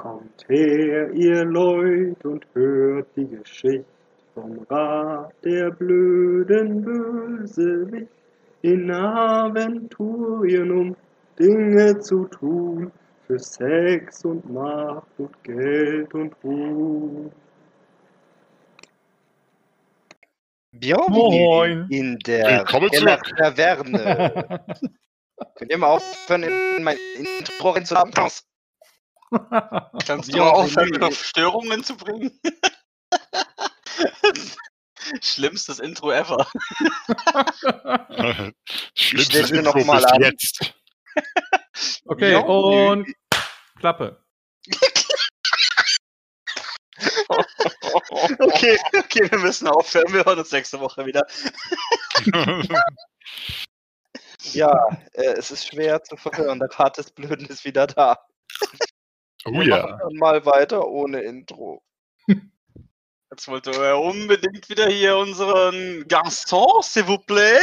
Kommt her, ihr Leut, und hört die Geschichte vom Rat der blöden Bösewicht in Aventurien, um Dinge zu tun für Sex und Macht und Geld und Ruhm. Björn Moin. in der Willkommen Keller zurück. Taverne. Könnt ihr mal aufhören, in mein Intro reinzuhaben? Kannst du Ja, mal aufhören, noch Störungen zu bringen? Schlimmstes Intro ever. Schlimmstes Intro noch mal bis an. jetzt. Okay, Ja, und Klappe. Okay, okay, wir müssen aufhören. Wir hören uns nächste Woche wieder. Ja, äh, es ist schwer zu verhören. Der Part des Blöden ist wieder da. Oh Wir ja. machen dann mal weiter ohne Intro. Jetzt wollte er unbedingt wieder hier unseren Gaston, s'il vous plaît.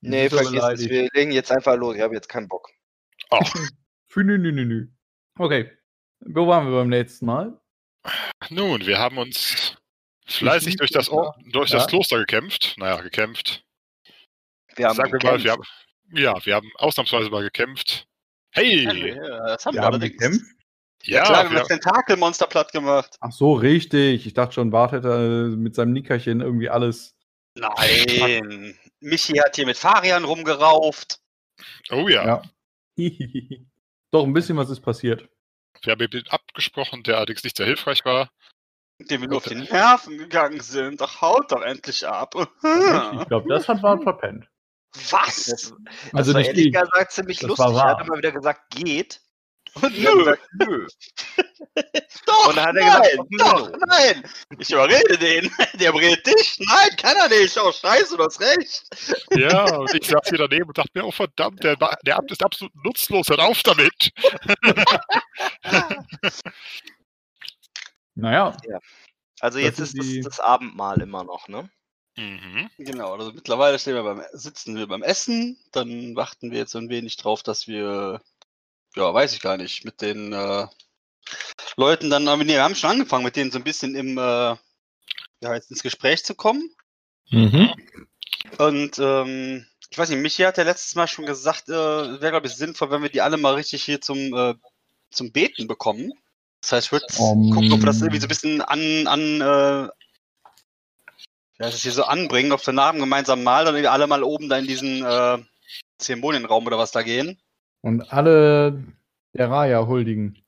Nee, vergiss es. Wir legen jetzt einfach los. Ich habe jetzt keinen Bock. Ach, nü, nü, nü, nü. Okay. Wo waren wir beim letzten Mal? nun, wir haben uns fleißig durch das, Or durch Ja. das Kloster gekämpft. Naja, gekämpft. Wir haben Sagen wir mal, gekämpft. wir haben, ja, wir haben ausnahmsweise mal gekämpft. Hey! Ja, das haben Wir wir, haben gekämpft. Ja, klar, wir haben wir, das Tentakelmonster platt gemacht. Ach so, richtig. Ich dachte schon, Bart hätte äh, mit seinem Nickerchen irgendwie alles. Nein. Michi hat hier mit Farian rumgerauft. oh ja, Ja. Doch, ein bisschen was ist passiert. wir haben mit ihm abgesprochen, der allerdings nicht sehr hilfreich war. Dem wir nur auf die Nerven gegangen sind. Ach, haut doch endlich ab. Ich glaube, das hat Bart verpennt. Was? Das, Also das war nicht ehrlich ich. gesagt ziemlich Das lustig. war Er hat immer wieder gesagt, geht. Und Nö. gesagt, nö. Doch, Und dann hat er nein, gesagt, doch, nö. nein. Ich überrede den. Der überredet dich. Nein, kann er nicht. Oh, scheiße, du hast recht. Ja, und ich saß hier daneben und dachte mir, oh verdammt, der, der Abt ist absolut nutzlos, hört auf damit. Naja, Also Das jetzt ist das, die- das Abendmahl immer noch, ne? Mhm. Genau, also mittlerweile stehen wir beim, sitzen wir beim Essen. Dann warten wir jetzt ein wenig drauf, dass wir, ja, weiß ich gar nicht, mit den äh, Leuten dann, wir haben schon angefangen, mit denen so ein bisschen im, äh, ja, jetzt ins Gespräch zu kommen. Mhm. Und ähm, ich weiß nicht, Michi hat ja letztes Mal schon gesagt, äh, wäre, glaube ich, sinnvoll, wenn wir die alle mal richtig hier zum, äh, zum Beten bekommen. Das heißt, ich würde Um. gucken, ob wir das irgendwie so ein bisschen an, an äh, ja, das hier so anbringen, auf den Namen gemeinsam mal, dann wir alle mal oben da in diesen äh, Zeremonienraum oder was da gehen. Und alle der Raya huldigen.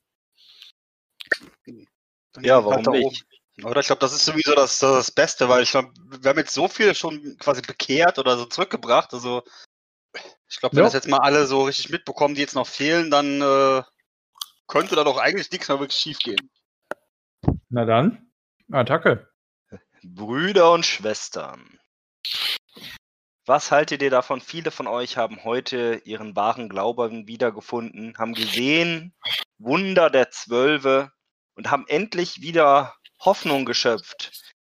Ja, warum nicht? Oder ich glaube, das ist sowieso das, das Beste, weil ich glaube, wir haben jetzt so viele schon quasi bekehrt oder so zurückgebracht. Also ich glaube, wenn Ja. das jetzt mal alle so richtig mitbekommen, die jetzt noch fehlen, dann äh, könnte da doch eigentlich nichts mehr wirklich schief gehen. Na dann, Attacke. Brüder und Schwestern. Was haltet ihr davon? Viele von euch haben heute ihren wahren Glauben wiedergefunden, haben gesehen, Wunder der Zwölfe und haben endlich wieder Hoffnung geschöpft,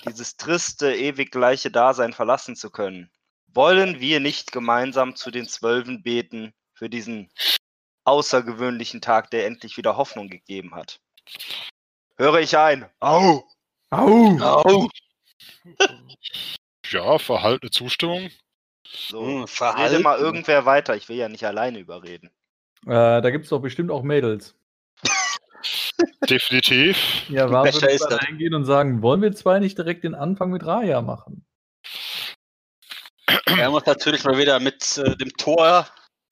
dieses triste, ewig gleiche Dasein verlassen zu können. Wollen wir nicht gemeinsam zu den Zwölfen beten für diesen außergewöhnlichen Tag, der endlich wieder Hoffnung gegeben hat? Höre ich ein. Au! Au! Au! Ja, verhaltene Zustimmung. So, Hm, rede mal irgendwer weiter. Ich will ja nicht alleine überreden. Äh, da gibt es doch bestimmt auch Mädels. Definitiv. Ja, war Becher würde ist ich dann das. eingehen und sagen, wollen wir zwei nicht direkt den Anfang mit Raya machen? Er muss natürlich mal wieder mit äh, dem Tor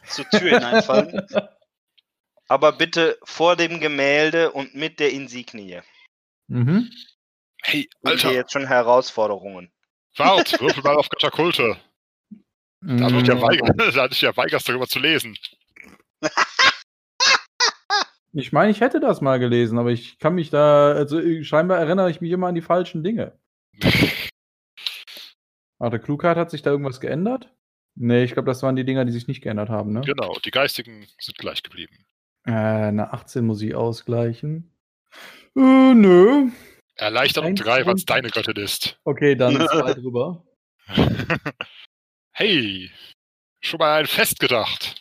zur Tür hineinfallen. Aber bitte vor dem Gemälde und mit der Insignie. Mhm. Hey, Sind hier Alter, jetzt schon Herausforderungen. wart, würfel mal auf Katakulte. Da ja hatte ich ja weigerst darüber zu lesen. Ich meine, ich hätte das mal gelesen, aber ich kann mich da, also äh, scheinbar erinnere ich mich immer an die falschen Dinge. Warte, Klugheit hat sich da irgendwas geändert? Nee, ich glaube, das waren die Dinger, die sich nicht geändert haben, ne? Genau, die geistigen sind gleich geblieben. Äh, eine 18 muss ich ausgleichen. Äh, nö. Erleichtert um Eins drei, was runter. deine Göttin ist. Okay, dann zwei drüber. Hey, schon mal ein Fest gedacht.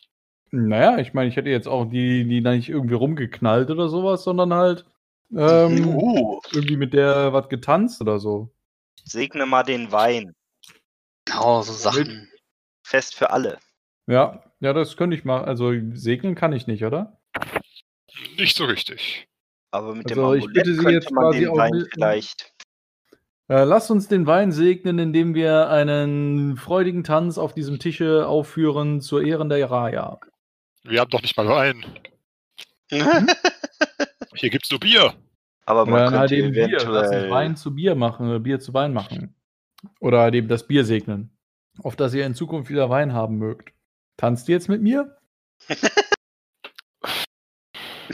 Naja, ich meine, ich hätte jetzt auch die, die da nicht irgendwie rumgeknallt oder sowas, sondern halt Ähm, Uh, irgendwie mit der was getanzt oder so. Segne mal den Wein. oh, so Sachen. Fest für alle. Ja, ja, das könnte ich machen. Also segnen kann ich nicht, oder? Nicht so richtig. Aber mit Also, dem ich Amulett bitte Sie könnte jetzt man quasi den auch Wein mit- vielleicht. Äh, lasst uns den Wein segnen, indem wir einen freudigen Tanz auf diesem Tische aufführen zur Ehren der Raya. Wir haben doch nicht mal Wein. Hier gibt's nur Bier. Aber Oder man halt könnte eben Bier. Lass uns. Wein zu Bier machen, oder Bier zu Wein machen. Oder halt eben das Bier segnen. Auf dass ihr in Zukunft wieder Wein haben mögt. Tanzt ihr jetzt mit mir?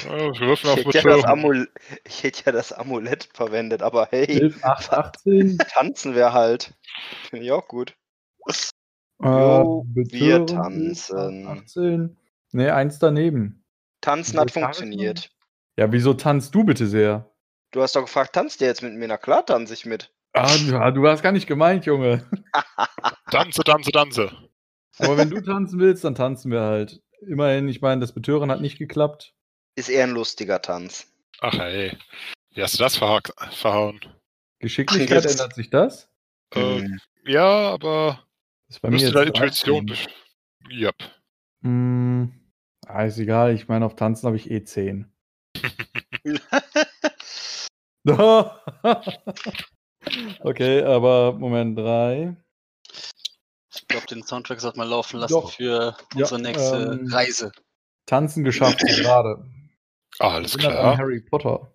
Ja, Ich hätte, ja. Amul ich hätte ja das Amulett verwendet, aber hey, 11, 8, 18. tanzen wir halt. Finde ich auch gut. Äh, Jo, wir tanzen. 18. Ne, eins daneben. Tanzen hat funktioniert. Ja, wieso tanzt du bitte sehr? Du hast doch gefragt, tanzt ihr jetzt mit mir? Na klar, tanze ich mit. Ah, du, du hast gar nicht gemeint, Junge. Tanze, tanze, tanze. Aber wenn du tanzen willst, dann tanzen wir halt. Immerhin, ich meine, das Betören hat nicht geklappt. Ist eher ein lustiger Tanz. Ach ey. Wie hast du das verha verhauen? Geschicklichkeit Jetzt- ändert sich das? Äh, Hm. ja, aber Das ist bei müsste da jetzt Intuition. 13. Yep. Hm, ah, ist egal. Ich meine, auf Tanzen habe ich eh 10. okay, aber Moment, 3. Ich glaube, den Soundtrack sollte man laufen lassen Doch. für Ja, unsere nächste ähm, Reise. Tanzen geschafft gerade. Ah, alles klar. Harry Potter.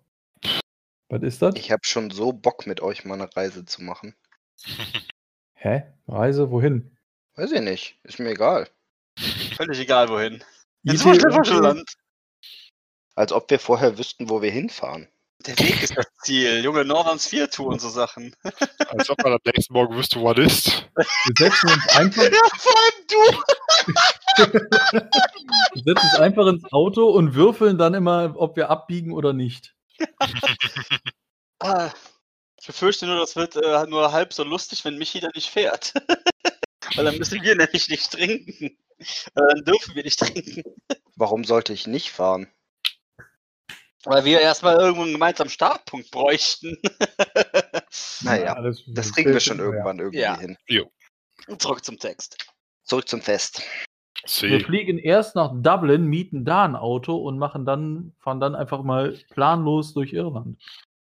Was ist das? Ich habe schon so Bock, mit euch mal eine Reise zu machen. Hä? Reise wohin? Weiß ich nicht. Ist mir egal. Völlig egal wohin. Ins Land. Als ob wir vorher wüssten, wo wir hinfahren. Der Weg ist das Ziel. Junge, Northams 4 Tour und so Sachen. Als ob man am nächsten Morgen wüsste, wo man ist. Wir setzen uns einfach, Ja, vor allem du! wir setzen uns einfach ins Auto und würfeln dann immer, ob wir abbiegen oder nicht. Ah, ich befürchte nur, das wird äh, nur halb so lustig, wenn Michi da nicht fährt. Weil dann müssen wir nämlich nicht trinken. Äh, dann dürfen wir nicht trinken. Warum sollte ich nicht fahren? Weil wir erstmal irgendwo einen gemeinsamen Startpunkt bräuchten. Naja, das, das kriegen wir schon ja. irgendwann irgendwie Ja. hin. Zurück zum Text. Zurück zum Fest. Wir See. fliegen erst nach Dublin, mieten da ein Auto und machen dann, fahren dann einfach mal planlos durch Irland.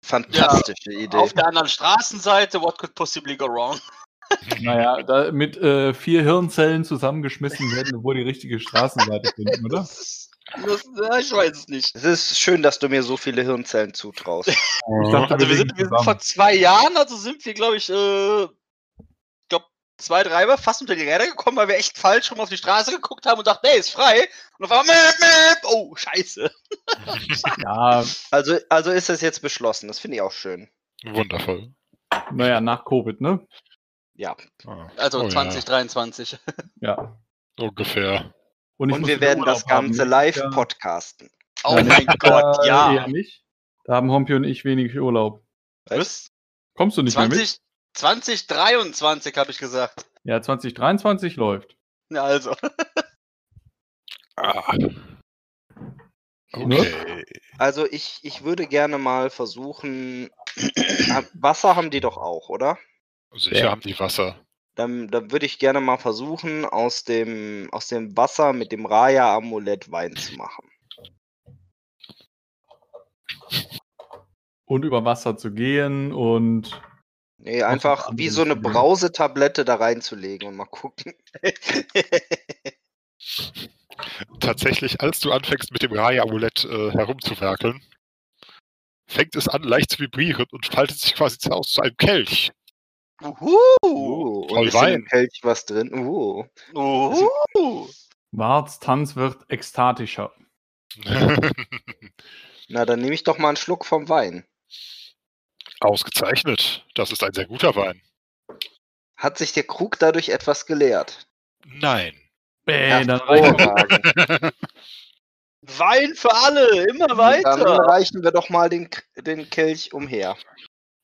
Fantastische Idee. Auf der anderen Straßenseite, what could possibly go wrong? Naja, da mit äh, vier Hirnzellen zusammengeschmissen werden, bevor die richtige Straßenseite finden, oder? Das, das, ja, ich weiß es nicht. Es ist schön, dass du mir so viele Hirnzellen zutraust. Dachte, Also wir sind, wir sind vor zwei Jahren, also sind wir, glaube ich, äh, glaub, zwei, dreimal fast unter die Räder gekommen, weil wir echt falsch rum auf die Straße geguckt haben und dachten, nee, ist frei. Und auf einmal, mäp, mäp, oh, scheiße. Ja, Also, also ist das jetzt beschlossen. Das finde ich auch schön. Wundervoll. naja, nach Covid, ne? Ja. Ah, Also oh ja, 2023. Ja. ungefähr. Und, ich muss wir werden das Ganze haben. live Ja. podcasten. Oh Ja, mein Gott, Jahr ja. Eher nicht. Da haben Hompi und ich wenig Urlaub. Was? Kommst du nicht mehr mit? 20, 2023 habe ich gesagt. Ja, 2023 läuft. Ja, also. Ah. Okay. Also ich, ich würde gerne mal versuchen. Ah, Wasser haben die doch auch, oder? Sicher Ja. haben die Wasser. Dann, dann würde ich gerne mal versuchen, aus dem, aus dem Wasser mit dem Raya-Amulett Wein zu machen. Und über Wasser zu gehen und. Nee, einfach wie so eine Brausetablette da reinzulegen und mal gucken. Tatsächlich, als du anfängst mit dem Raya-Amulett äh, herumzuwerkeln, fängt es an leicht zu vibrieren und faltet sich quasi aus zu einem Kelch. Uhu. Uh, und ist in dem Wein. Kelch was drin? Uh. Uhu. Warts Tanz wird ekstatischer. Na, dann nehme ich doch mal einen Schluck vom Wein. Ausgezeichnet. Das ist ein sehr guter Wein. Hat sich der Krug dadurch etwas geleert? Nein. Bäh, dann. Wein für alle, immer Dann weiter. reichen wir doch mal den, den Kelch umher.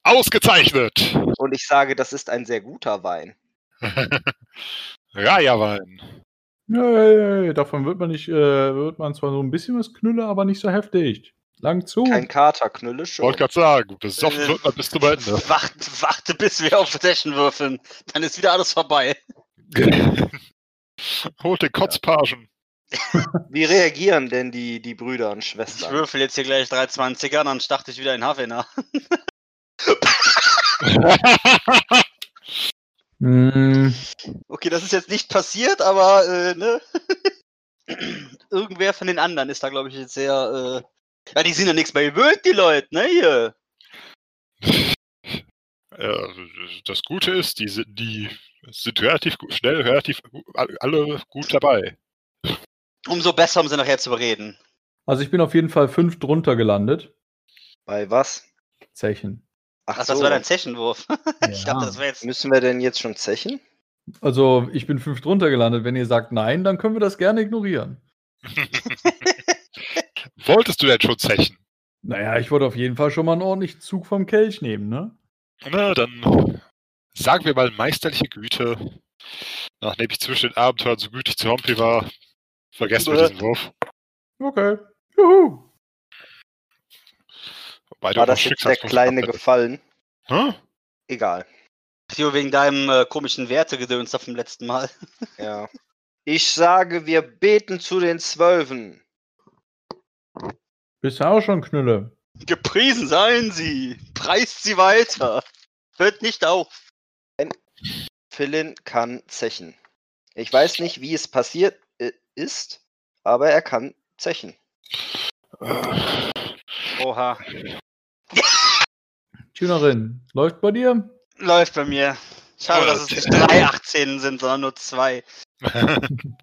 Ausgezeichnet. Und ich sage, das ist ein sehr guter Wein. Raya-Wein. Nee, davon wird man nicht, äh, wird man zwar so ein bisschen was knülle, aber nicht so heftig. Lang zu. Kein Kater, Knülle schon. Wollte gerade sagen, besoffen Äh, wird man bis zum Ende. Warte, warte, bis wir auf Session würfeln. Dann ist wieder alles vorbei. Holt den Kotzpagen. Wie reagieren denn die, die Brüder und Ich Schwestern? würfel jetzt hier gleich 320er, dann starte ich wieder in Havena. Hm, Okay, das ist jetzt nicht passiert, aber äh, ne? Irgendwer von den anderen ist da, glaube ich, jetzt sehr. Äh... Ja, die sind ja nichts mehr gewöhnt, die Leute, ne? Hier. Ja, das Gute ist, die sind, die sind relativ schnell, relativ alle gut dabei. Umso besser, um sie nachher zu überreden. also ich bin auf jeden Fall fünf drunter gelandet. Bei was? Zechen. Ach, Ach, so. das war dein Zechenwurf. ich Ja. dachte, das wäre jetzt. Müssen wir denn jetzt schon zechen? Also ich bin fünf drunter gelandet. Wenn ihr sagt nein, dann können wir das gerne ignorieren. Wolltest du denn schon zechen? Naja, ich wollte auf jeden Fall schon mal einen ordentlichen Zug vom Kelch nehmen, ne? Na, dann sagen wir mal meisterliche Güte. Nachdem ich zwischen den Abenteuern so gütig zu Hompi war, vergessen wir Bäh. diesen Wurf. Okay. Juhu. Wobei du War das jetzt der kleine Gefallen? Hä? Egal. Nur wegen deinem äh, komischen Wertegedöns vom letzten Mal. Ja. Ich sage, wir beten zu den Zwölfen. Bist du auch schon Knülle? Gepriesen seien sie! Preist sie weiter! Hört nicht auf! Philin kann zechen. Ich weiß nicht, wie es passiert äh, ist, aber er kann zechen. Oha. Tunerin, läuft bei dir? Läuft bei mir. Schade, dass es nicht drei 18 sind, sondern nur zwei.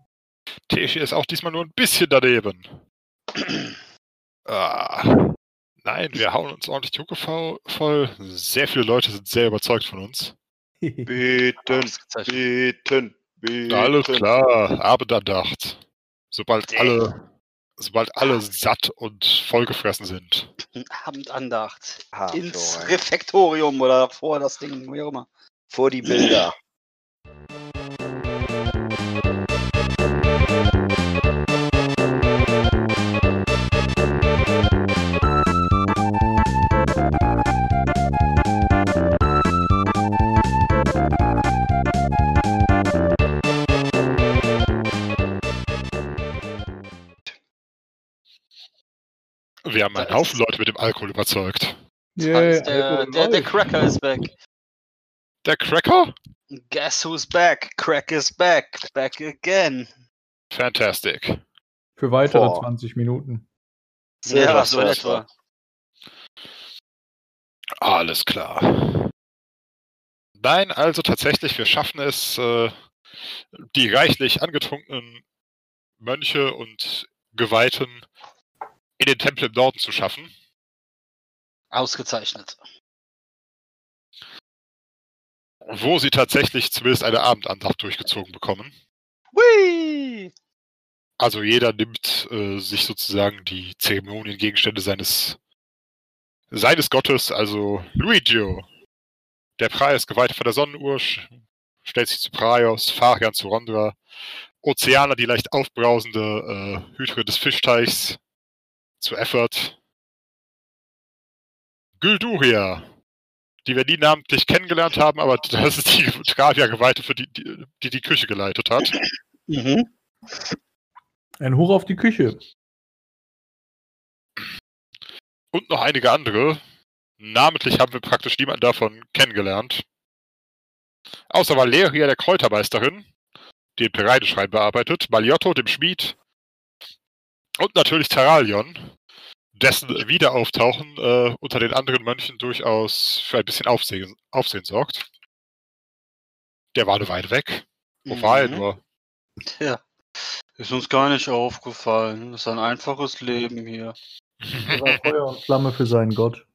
Teschi ist auch diesmal nur ein bisschen daneben. ah. Nein, wir hauen uns ordentlich die Hucke voll. Sehr viele Leute sind sehr überzeugt von uns. Beten, beten, beten. Alles klar, Abendandacht. Sobald alle, sobald alle satt und vollgefressen sind. Abendandacht. Ah, Ins. Refektorium oder vor das Ding, wie auch immer. Vor die Bilder. Wir haben einen Haufen. Leute mit dem Alkohol überzeugt. Hans, der, der, der. Cracker ist back. Der Cracker? Guess who's back? Crack is back. Back again. Fantastic. Für weitere Boah. 20 Minuten. Ja, so etwa. Alles klar. Nein, also tatsächlich, wir schaffen es, äh, die reichlich angetrunkenen Mönche und Geweihten in den Tempel im Norden zu schaffen. Ausgezeichnet. wo sie tatsächlich zumindest eine Abendandacht durchgezogen bekommen. Whee! Also jeder nimmt äh, sich sozusagen die Zeremoniengegenstände seines seines Gottes, also Luigio. Der Preis Geweihte von der Sonnenuhr stellt sich zu Praios, Farian zu Rondra, Ozeaner, die leicht aufbrausende äh, Hüterin des Fischteichs zu Effort, Gulduria, die wir nie namentlich kennengelernt haben, aber das ist die Travia-Geweihte, für die, die die die Küche geleitet hat. Mhm. Ein Hoch auf die Küche. und noch einige andere. Namentlich haben wir praktisch niemanden davon kennengelernt. Außer Valeria, der Kräutermeisterin, die den Pereideschrein bearbeitet, Maliotto, dem Schmied und natürlich Terralion, dessen Wiederauftauchen äh, unter den anderen Mönchen durchaus für ein bisschen Aufsehen, Aufsehen sorgt. Der war eine Weile weg. Wo war er Mhm. nur? Tja. Ist uns gar nicht aufgefallen. Das ist ein einfaches Leben hier. Er war Feuer und Flamme für seinen Gott.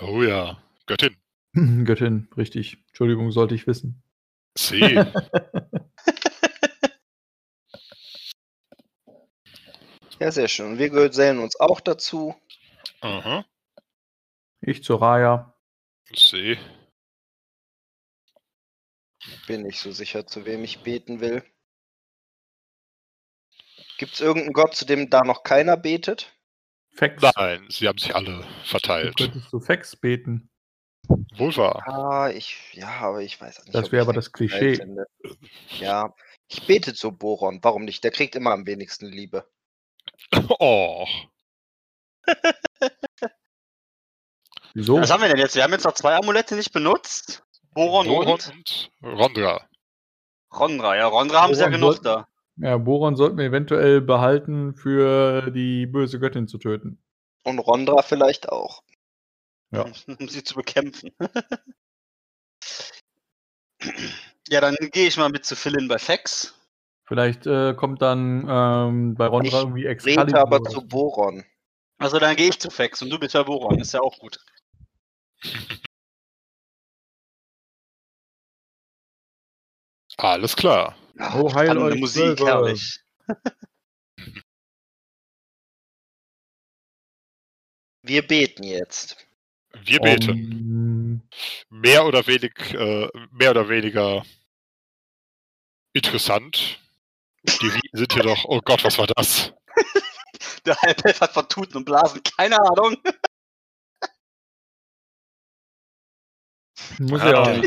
oh ja, Göttin. Göttin, richtig. Entschuldigung, sollte ich wissen. Sie. Ja, sehr schön. Und wir gesellen uns auch dazu. Aha. Ich zur Raya. Sie. Bin nicht so sicher, zu wem ich beten will. Gibt es irgendeinen Gott, zu dem da noch keiner betet? Fax. Nein, sie haben sich alle Du verteilt. könntest du Fax beten. Wohl wahr. Ah, ich, ja, aber ich weiß nicht. Das wäre aber das Klischee. Ja, ich bete zu Boron. Warum nicht? Der kriegt immer am wenigsten Liebe. Oh. Wieso? Was haben wir denn jetzt? Wir haben jetzt noch zwei Amulette nicht benutzt. Boron, Boron und und Rondra. Rondra. Ja, Rondra haben sie ja genug sollten- da. Ja, Boron sollten wir eventuell behalten, für die böse Göttin zu töten. Und Rondra vielleicht auch. Ja. Um sie zu bekämpfen. ja, dann gehe ich mal mit zu Philin bei Fex. Vielleicht äh, kommt dann ähm, bei Rondra Ich irgendwie Rede Excalibur. aber oder zu. Boron. Also dann gehe ich zu Fex und du bist bei Boron. Ist ja auch gut. Alles klar. Oh, heil euch, Musik, Zwölfe. herrlich. Wir beten jetzt. Wir beten. Um, Mehr oder wenig, äh, mehr oder weniger interessant. Die Riten sind hier doch. Oh Gott, was war das? Der Halbelf hat von Tuten und Blasen keine Ahnung. muss Ja, ja.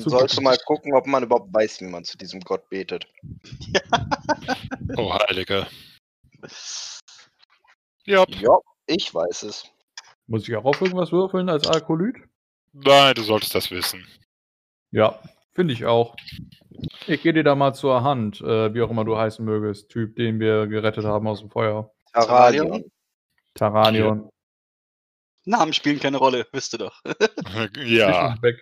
sollst du mal gucken, ob man überhaupt weiß, wie man zu diesem Gott betet. Oh, Heilige. Ja, Ja, ich weiß es. Muss ich auch auf irgendwas würfeln als Alkoholyt? nein, du solltest das wissen. Ja, finde ich auch. Ich gehe dir da mal zur Hand, äh, wie auch immer du heißen mögest, Typ, den wir gerettet haben aus dem Feuer. Taradion. Taranion. Namen spielen keine Rolle, wisst ihr doch. ja, Weg.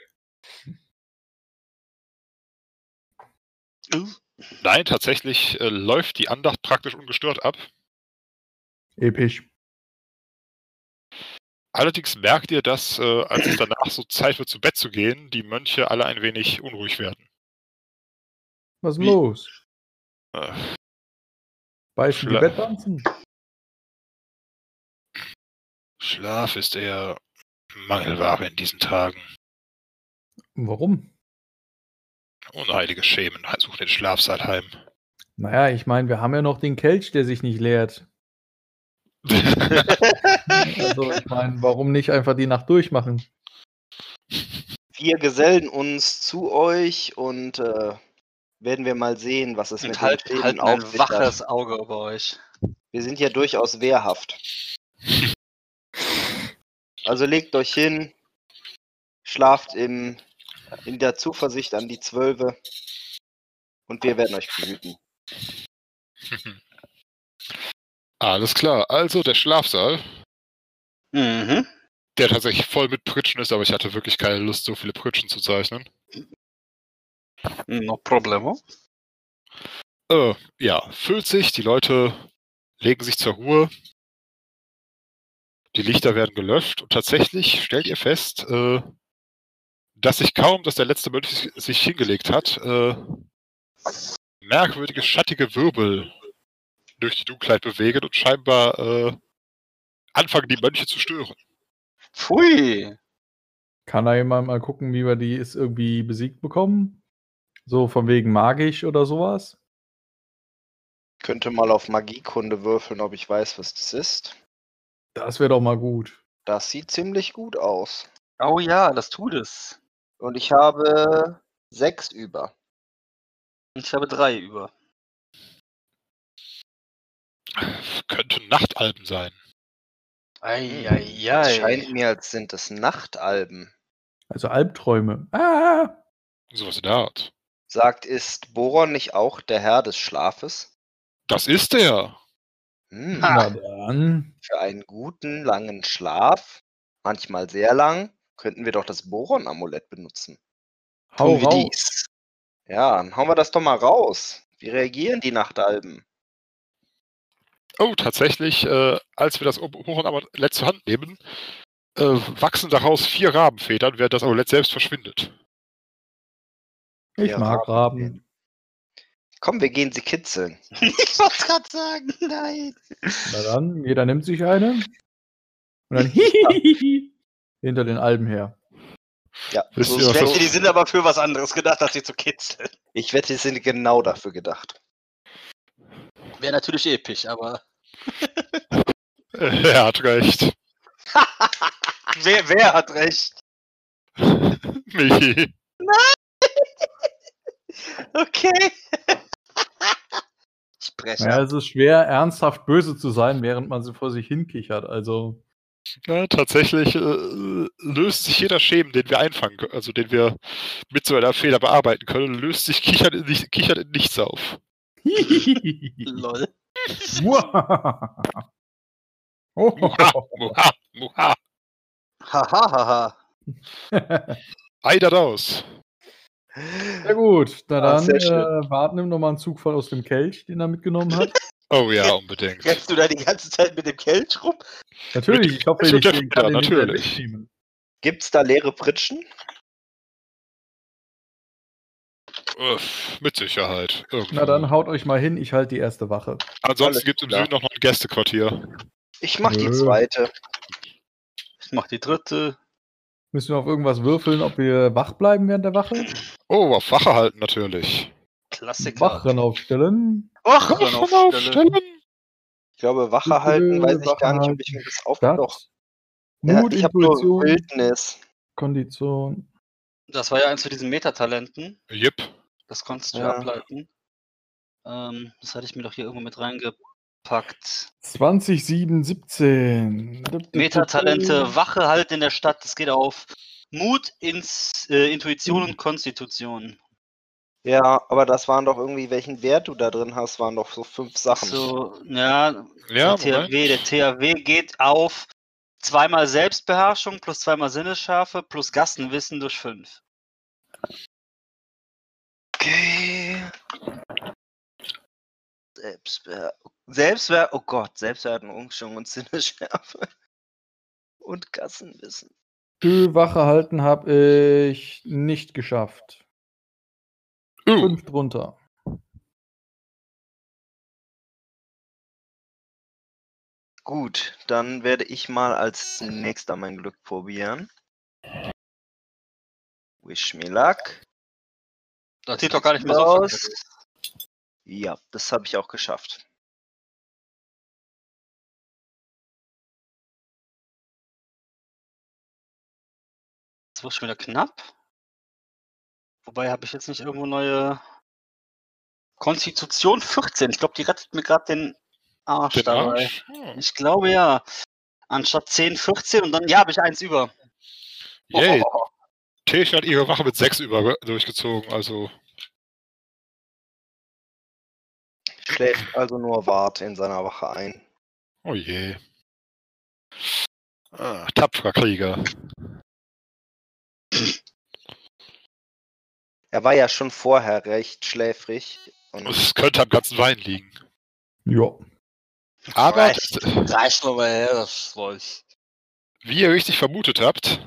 nein, tatsächlich äh, läuft die Andacht praktisch ungestört ab. Episch. Allerdings merkt ihr, dass, äh, als es danach so Zeit wird, zu Bett zu gehen, die Mönche alle ein wenig unruhig werden. Was ist Wie? los? Äh, Beißen die Bettwanzen? Schlaf ist eher Mangelware in diesen Tagen. Warum? Unheilige Schemen suchen den Schlafsaal heim. Naja, ich meine, wir haben ja noch den Kelch, der sich nicht leert. Also, ich meine, warum nicht einfach die Nacht durchmachen? Wir gesellen uns zu euch und äh, werden wir mal sehen, was es mit Und halt, den halt auf ein sich hat. waches Auge über euch. Wir sind ja durchaus wehrhaft. Also legt euch hin, schlaft im, in der Zuversicht an die Zwölfe und wir werden euch behüten. Alles klar, also der Schlafsaal, Mhm. der tatsächlich voll mit Pritschen ist, aber ich hatte wirklich keine Lust, so viele Pritschen zu zeichnen. No problemo. Äh, ja, füllt sich, die Leute legen sich zur Ruhe, die Lichter werden gelöscht und tatsächlich stellt ihr fest, äh, dass sich kaum, dass der letzte Mönch sich- hingelegt hat, äh, merkwürdige schattige Wirbel durch die Dunkelheit bewegen und scheinbar äh, anfangen, die Mönche zu stören. Pfui. Kann da jemand mal gucken, wie wir die ist irgendwie besiegt bekommen? So von wegen magisch oder sowas? Könnte mal auf Magiekunde würfeln, ob ich weiß, was das ist. Das wäre doch mal gut. Das sieht ziemlich gut aus. Oh ja, das tut es. Und ich habe sechs über. Ich habe drei über. Könnten Nachtalben sein. Es Eieiei. scheint mir, als sind es Nachtalben. Also Albträume. Ah! Sowas in der Art. Sagt, ist Boron nicht auch der Herr des Schlafes? Das ist er. Hm, Na dann. Für einen guten, langen Schlaf, manchmal sehr lang, könnten wir doch das Boron-Amulett benutzen. Hau Tun wir raus. dies. Ja, dann hauen wir das doch mal raus. Wie reagieren die Nachtalben? Oh, tatsächlich, äh, als wir das Hochonamulett zur Hand nehmen, äh, wachsen daraus vier Rabenfedern, während das Amulett selbst verschwindet. Ich Ja, mag Raben. Komm, wir gehen sie kitzeln. Ich wollte gerade sagen, nein. Na dann, jeder nimmt sich eine. Und dann hihihihi hinter den Alben her. Ja, Wisst so ihr, was ich, wette, Die sind aber für was anderes gedacht, als sie zu kitzeln. ich wette, die sind genau dafür gedacht. Wäre natürlich episch, aber. Er hat recht. wer, wer hat recht? Michi. Okay. ich breche. Ja, es ist schwer, ernsthaft böse zu sein, während man sie vor sich hinkichert. Also, Ja, tatsächlich äh, löst sich jeder Schemen, den wir einfangen können, also den wir mit so einer Feder bearbeiten können, löst sich kichert in, kichert in nichts auf. Lol. Oh. Muha, muha, muha. Hahaha. Eider raus. Sehr gut, na Ah, dann äh, Bart nimmt nochmal einen Zug voll aus dem Kelch, den er mitgenommen hat. Oh ja, unbedingt. Rennst du da die ganze Zeit mit dem Kelch rum? Natürlich, ich hoffe, Ich kann den hinterher natürlich. Gibt's da leere Pritschen? Mit Sicherheit. Irgendwo. Na dann haut euch mal hin, ich halte die erste Wache. Ansonsten gibt es im. Süden noch ein Gästequartier. Ich mach die zweite. Ich mach die dritte. Müssen wir auf irgendwas würfeln, ob wir wach bleiben während der Wache? Oh, auf Wache halten natürlich. Klassiker. Wachen aufstellen. Wachen Wachen aufstellen. aufstellen. Ich glaube, Wache halten, weiß ich gar nicht, ob ich Wache mir das auf. Stadt. Doch. Ja, Mut, ich Intuition, Wildnis. Kondition. Das war ja eins von diesen Metatalenten. Jep. Das konntest du Ja. ableiten. Ähm, das hatte ich mir doch hier irgendwo mit reingepackt. 20, 7, 17. Metatalente, Wache halt in der Stadt. Das geht auf Mut, ins, äh, Intuition und Konstitution. Ja, aber das waren doch irgendwie, welchen Wert du da drin hast, waren doch so fünf Sachen. So, ja, Ja, der. THW, der THW geht auf zweimal Selbstbeherrschung plus zweimal Sinnesschärfe plus Gassenwissen durch fünf. Okay. Selbstbeher Selbstwert, oh Gott, Selbstwertung und Sinneschärfe. Und Gassenwissen. Wache halten habe ich nicht geschafft. Uh, Fünf drunter. Gut, dann werde ich mal als nächster mein Glück probieren. Wish me luck. Das sieht doch gar nicht mehr so Aus. Ja, das habe ich auch geschafft. Das wird schon wieder knapp. Wobei habe ich jetzt nicht irgendwo neue Konstitution 14. Ich glaube, die rettet mir gerade den Arsch den dabei. Arsch. Hm. Ich glaube ja. Anstatt 10, 14 und dann, ja, habe ich eins über. Yay, Oh, Tesh hat ihre Wache mit 6 über durchgezogen, also. Schläft also nur Wart in seiner Wache ein. Oh je. Ah, tapferer Krieger. Er war ja schon vorher recht schläfrig. Und Es könnte am ganzen Wein liegen. Ja. Aber, Reicht. Reicht mal mal her, das weiß. wie ihr richtig vermutet habt,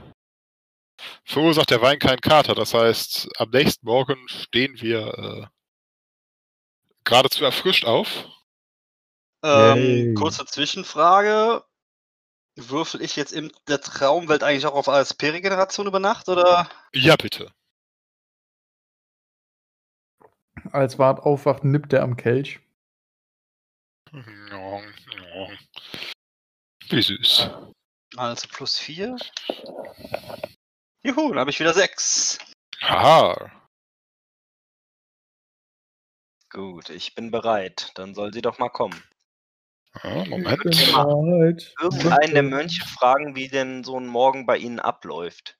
verursacht der Wein keinen Kater. Das heißt, am nächsten Morgen stehen wir äh, geradezu erfrischt auf. Ähm, kurze Zwischenfrage. Würfel ich jetzt in der Traumwelt eigentlich auch auf ASP-Regeneration über Nacht oder? Ja, bitte. Als Wart aufwacht, nippt er am Kelch. Wie süß. Also plus 4. Juhu, dann habe ich wieder 6. Haha. gut, ich bin bereit. Dann soll sie doch mal kommen. Ja, Moment. Irgendeinen der Mönche fragen, wie denn so ein Morgen bei ihnen abläuft.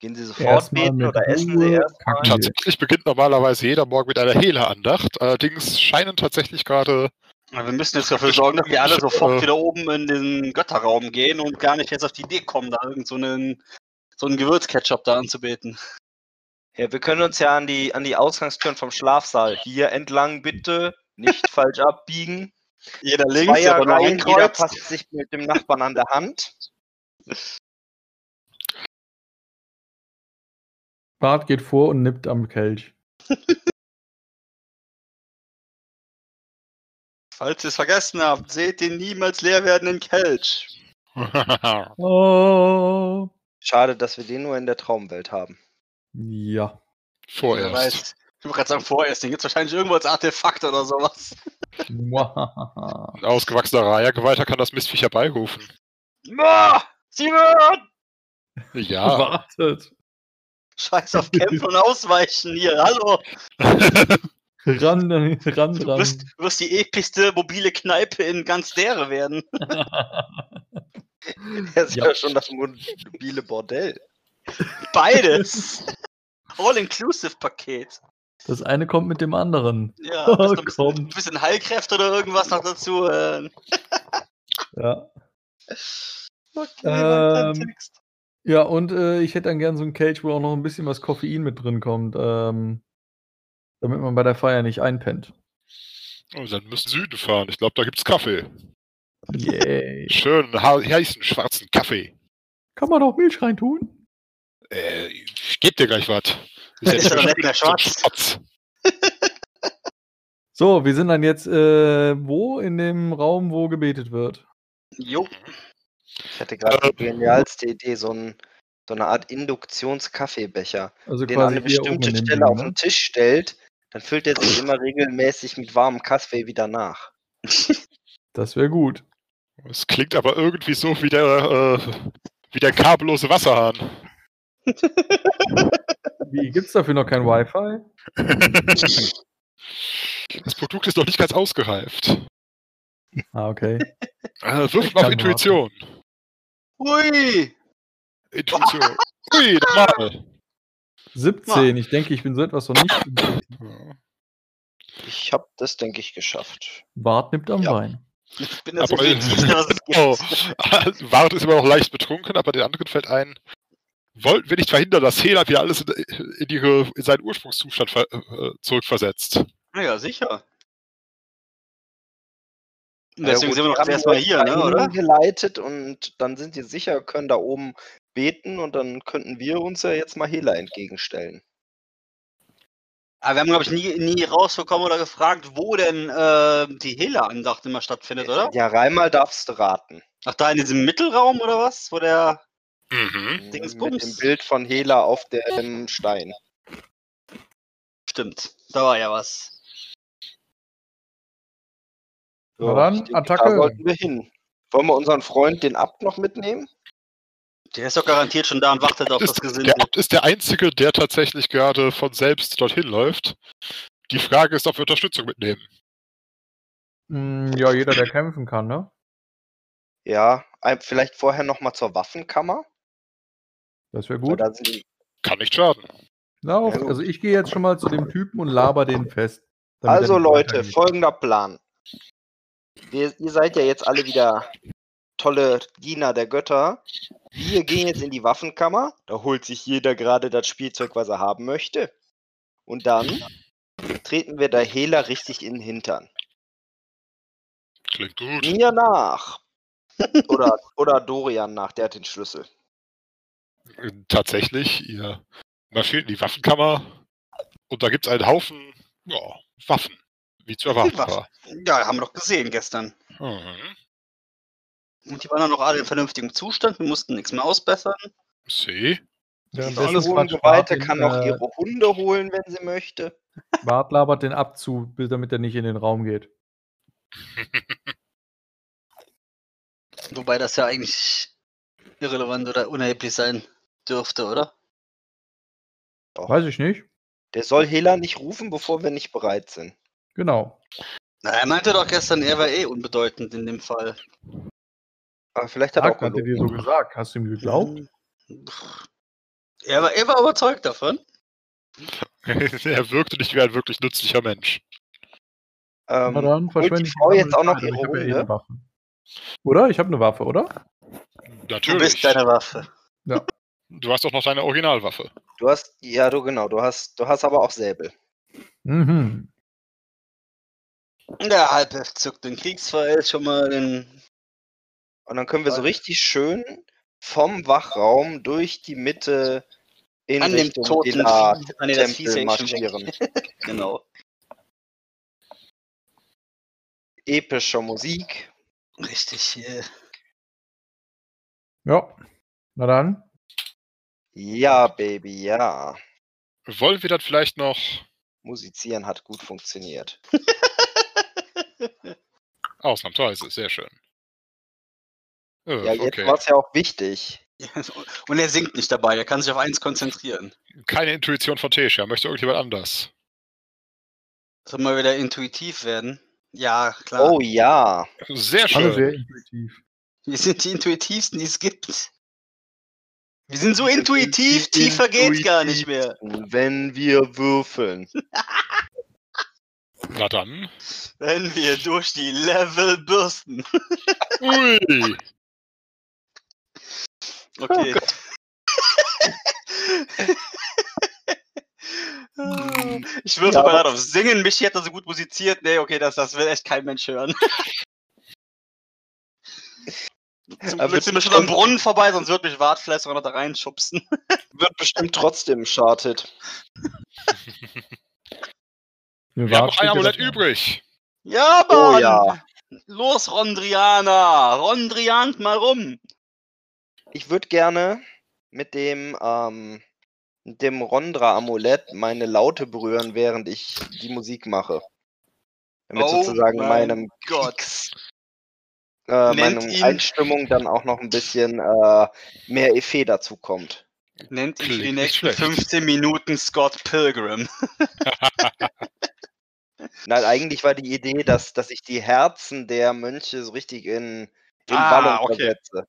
Gehen sie sofort beten oder essen sie kacken. Tatsächlich beginnt normalerweise jeder Morgen mit einer Hehler-Andacht. Allerdings scheinen tatsächlich gerade. Wir müssen jetzt dafür sorgen, dass wir alle Äh. sofort wieder oben in den Götterraum gehen und gar nicht jetzt auf die Idee kommen, da irgend so einen, so einen Gewürzketchup da anzubeten. Ja, wir können uns ja an die, an die Ausgangstüren vom Schlafsaal hier entlang bitte. Nicht falsch abbiegen. Jeder links, aber nur ein Zweierreihen, jeder passt sich mit dem Nachbarn an der Hand. Bart geht vor und nippt am Kelch. Falls ihr es vergessen habt, seht den niemals leer werdenden Kelch. Oh. Schade, dass wir den nur in der Traumwelt haben. Ja. Wer Vorerst. weiß, Ich wollte gerade sagen, Voressen. Gibt es wahrscheinlich irgendwo als Artefakt oder sowas. Ein ausgewachsener Raya-Geweihter kann das Mistviech herbeirufen. Simon! Ja. Wartet. Scheiß auf Kämpfen und Ausweichen hier, hallo! Ran, ran, Du ran. wirst, du wirst die epischste mobile Kneipe in ganz Dere werden. Das ist Ja. ja, schon das mobile Bordell. Beides! All-Inclusive-Paket. Das eine kommt mit dem anderen. Ja, Oh, ein bisschen, ein bisschen Heilkräfte oder irgendwas noch dazu. Äh. Ja. Okay, Ähm, Text. Ja, und äh, ich hätte dann gern so ein Cage, wo auch noch ein bisschen was Koffein mit drin kommt, ähm, damit man bei der Feier nicht einpennt. Oh, dann müssen Süden fahren. Ich glaube, da gibt's Kaffee. Yay. Schön heißen schwarzen Kaffee. Kann man auch Milch reintun? Äh, ich geb dir gleich was. Ist nicht mehr so schwarz. So, wir sind dann jetzt äh, wo in dem Raum, wo gebetet wird? Jo. Ich hatte gerade die genialste Idee, so, ein, so eine Art Induktionskaffeebecher, Also den an eine bestimmte Stelle Ding, auf ne? den Tisch stellt, dann füllt er sich immer regelmäßig mit warmem Kaffee wieder nach. Das wäre gut. Es klingt aber irgendwie so wie der, äh, wie der kabellose Wasserhahn. Wie, gibt's dafür noch kein Wi-Fi? Das Produkt ist noch nicht ganz ausgereift. Ah, okay. Äh, wirf mal auf Intuition. Hui! Intuition. Ui, normal. 17, ich denke, ich bin so etwas noch nicht. Ich habe das, denke ich, geschafft. Bart nimmt am Ja. Wein. Ich bin das Aber- es gibt. Oh, Wart ist immer noch leicht betrunken, aber den anderen fällt ein, wollten wir nicht verhindern, dass Hela wieder alles in, in, ihre, in seinen Ursprungszustand ver, äh, zurückversetzt. Ja, sicher. Ja, Deswegen gut, sind wir haben erstmal euch hier, ne, dahin oder? geleitet und dann sind die sicher, können da oben beten und dann könnten wir uns ja jetzt mal Hela entgegenstellen. Aber wir haben, glaube ich, nie, nie rausbekommen oder gefragt, wo denn äh, die Hela-Andacht immer stattfindet, oder? Ja, Reimal darfst du raten. Ach, da in diesem Mittelraum oder was? Wo der. Mhm. Dingsbums. Mit dem Bild von Hela auf dem Stein. Stimmt, da war ja was. Na dann, denke, Attacke. Da sollten wir hin. Wollen wir unseren Freund, den Abt, noch mitnehmen? Der ist doch garantiert schon da und wartet auf das Ist, Gesinde. der Abt ist der Einzige, der tatsächlich gerade von selbst dorthin läuft. Die Frage ist, ob wir Unterstützung mitnehmen. Hm, ja, jeder, der kämpfen kann, ne? Ja, vielleicht vorher noch mal zur Waffenkammer. Das wäre gut. Kann nicht schaden. Na, also ich gehe jetzt schon mal zu dem Typen und laber den fest. also Leute, folgender Plan. Wir, ihr seid ja jetzt alle wieder tolle Diener der Götter. Wir gehen jetzt in die Waffenkammer. Da holt sich jeder gerade das Spielzeug, was er haben möchte. Und dann treten wir der Hela richtig in den Hintern. Klingt gut. Mir nach. Oder, oder Dorian nach, der hat den Schlüssel. Tatsächlich, ihr marschiert in die Waffenkammer und da gibt es einen Haufen ja, Waffen. Wie zu erwarten war. Ja, haben wir doch gesehen gestern. Mhm. Und die waren dann noch alle in vernünftigem Zustand. Wir mussten nichts mehr ausbessern. See. Währenddessen Die Bart kann auch äh, ihre Hunde holen, wenn sie möchte. Bart labert den ab zu, bis- damit er nicht in den Raum geht. Wobei das ja eigentlich irrelevant oder unerheblich sein dürfte, oder? Doch. Weiß ich nicht. Der soll Hela nicht rufen, bevor wir nicht bereit sind. Genau. Na, er meinte doch gestern, er war eh unbedeutend in dem Fall. Aber vielleicht hat er Hat, auch hat er dir so gesagt. Hast du ihm geglaubt? Pff. Er war, er war überzeugt davon. er wirkte nicht wie ein wirklich nützlicher Mensch. Ähm, Na dann verschwende die Frau jetzt auch noch ihre ich hab ja eh eine Waffe. Oder? Ich habe eine Waffe, oder? Du Natürlich. bist deine Waffe. Du hast doch noch deine Originalwaffe. Du hast, ja, du genau, du hast, du hast aber auch Säbel. Mhm. Der Halbelf zückt den Kriegsfall schon mal in. Und dann können wir so richtig schön vom Wachraum durch die Mitte in An dem Richtung toten Hela Vieh- ah, nee, das Tempel marschieren. Genau. Epischer Musik. Richtig. äh, Ja. Na dann. Ja, Baby, ja. Wollen wir dann vielleicht noch Musizieren hat gut funktioniert. Ausnahmsweise, sehr schön. Äh, Ja, jetzt okay. war es ja auch wichtig. Und er singt nicht dabei, er kann sich auf eins konzentrieren. Keine Intuition von Tesha. Möchte irgendjemand anders? Soll mal wieder intuitiv werden? Ja, klar. Oh ja. Sehr Alle schön. sehr intuitiv. Wir sind die intuitivsten, die es gibt. Wir sind so Wir sind intuitiv, die tiefer geht's gar nicht mehr. Wenn wir würfeln. Na dann. Wenn wir durch die Level bürsten. Ui. Okay. ich würfel Ja, mal aber- gerade auf Singen. Mich hätte so gut musiziert. Nee, okay, das, das will echt kein Mensch hören. Zum Glück wird sind wir schon am Brunnen vorbei, sonst wird mich Wartfleiß noch da reinschubsen. Wird bestimmt trotzdem charted. Mir Wir haben noch ein Amulett übrig. Ja, Oh Mann! ja. Los, Rondriana! Rondriant mal rum! Ich würde gerne mit dem, ähm, mit dem Rondra-Amulett meine Laute berühren, während ich die Musik mache. Damit Oh sozusagen mein meinem Gott. Kriegs, äh, ihn- Einstimmung dann auch noch ein bisschen äh, mehr Effet dazu kommt. Nennt ihn für die nächsten schlecht. 15 Minuten Scott Pilgrim. Nein, eigentlich war die Idee, dass, dass ich die Herzen der Mönche so richtig in, in Ah, Ballung okay. versetze.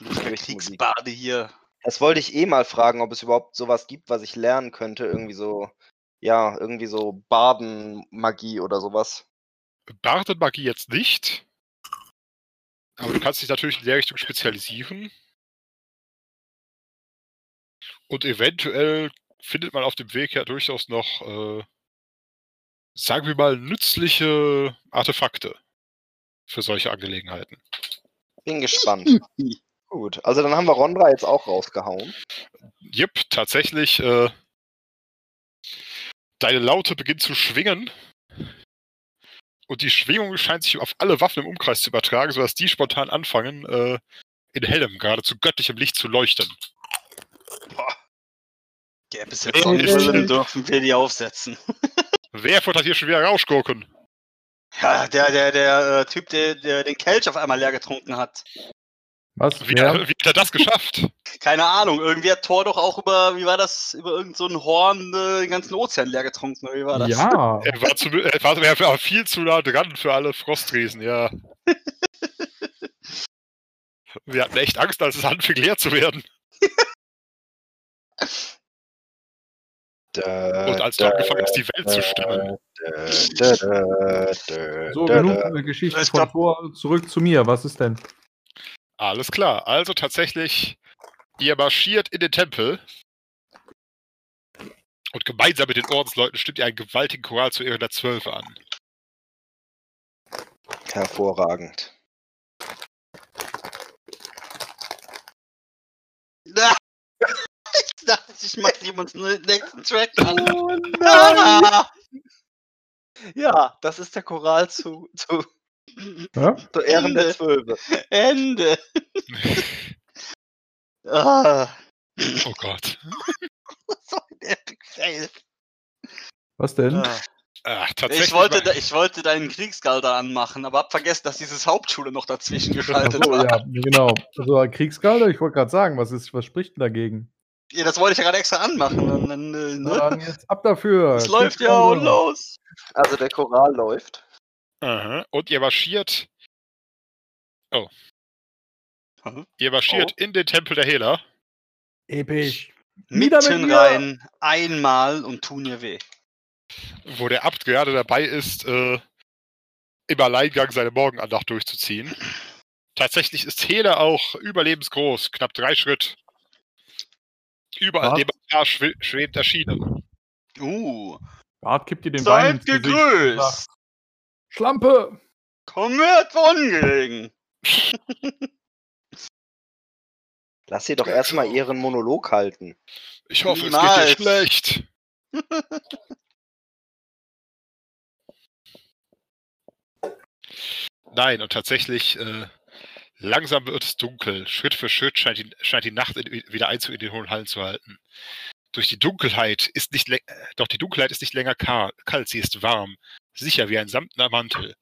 Richtig Kriegsbade hier. Das wollte ich eh mal fragen, ob es überhaupt sowas gibt, was ich lernen könnte. Irgendwie so, ja, irgendwie so Badenmagie oder sowas. Bardenmagie jetzt nicht. Aber du kannst dich natürlich in der Richtung spezialisieren. Und eventuell findet man auf dem Weg ja durchaus noch, äh, sagen wir mal, nützliche Artefakte für solche Angelegenheiten. Bin gespannt. Gut, also dann haben wir Rondra jetzt auch rausgehauen. Jep, tatsächlich, äh, deine Laute beginnt zu schwingen. Und die Schwingung scheint sich auf alle Waffen im Umkreis zu übertragen, sodass die spontan anfangen, äh, in hellem, geradezu göttlichem Licht zu leuchten. Gäbe es jetzt Wer Sonnenbrillen, ist- dürfen wir die aufsetzen. Wer futtert hier schon wieder Rauschgurken? Ja, der, der, der äh, Typ, der, der den Kelch auf einmal leer getrunken hat. Was? Wie, Wer? wie hat er das geschafft? Keine Ahnung, irgendwie hat Thor doch auch über, wie war das, über irgendein so ein Horn äh, den ganzen Ozean leer getrunken, oder wie war das? Ja, Er war, zu, er, war, er war viel zu nah dran für alle Frostriesen, ja. Wir hatten echt Angst, als es anfing leer zu werden. Und als du angefangen hast, die Welt zu stimmen. so genug Geschichte Ich von vor. Zurück zu mir. Was ist denn? Alles klar. Also tatsächlich, ihr marschiert in den Tempel. Und gemeinsam mit den Ordensleuten stimmt ihr einen gewaltigen Choral zu Ehren der Zwölfe an. Hervorragend. Ich dachte, ich mach jemand den nächsten Track an. Oh Ah! Ja, das ist der Choral zu, zu, Ja? zu Ehren der Ende. Zwölfe. Ende. Ah. Oh Gott. So ein Epic Fail. Was denn? Ah. Ach. Ich wollte, ich wollte deinen Kriegsgalder anmachen, aber hab vergessen, dass dieses Hauptschule noch dazwischen geschaltet so, war. ja, genau. Also Kriegsgarde, ich wollte gerade sagen, was ist, was spricht denn dagegen? Ja, das wollte ich ja gerade extra anmachen. Und dann, äh, ne? dann jetzt ab dafür. Es läuft ja auch Kriegsgarde. los. Also der Choral läuft. Aha. Und ihr marschiert. Oh. Mhm. Ihr marschiert in den Tempel der Hehler. Episch. Mitten rein, einmal und tun ihr weh. wo der Abt gerade dabei ist, äh, im Alleingang seine Morgenandacht durchzuziehen. Tatsächlich ist Hele auch überlebensgroß, knapp drei Schritt. Überall neben dem schwebt erschienen. Uh, Bart kippt dir den Wein ins seid Gesicht. und gegrüßt. Schlampe! Komm mir etwa ungelegen. Lass sie doch erstmal ihren Monolog halten. Ich hoffe, es Niemals. geht dir schlecht. Nein, und tatsächlich, äh, langsam wird es dunkel. Schritt für Schritt scheint die, scheint die Nacht in, wieder Einzug in den hohen Hallen zu halten. Durch die Dunkelheit ist nicht äh, doch die Dunkelheit ist nicht länger ka- kalt, sie ist warm, sicher wie ein samtner Mantel.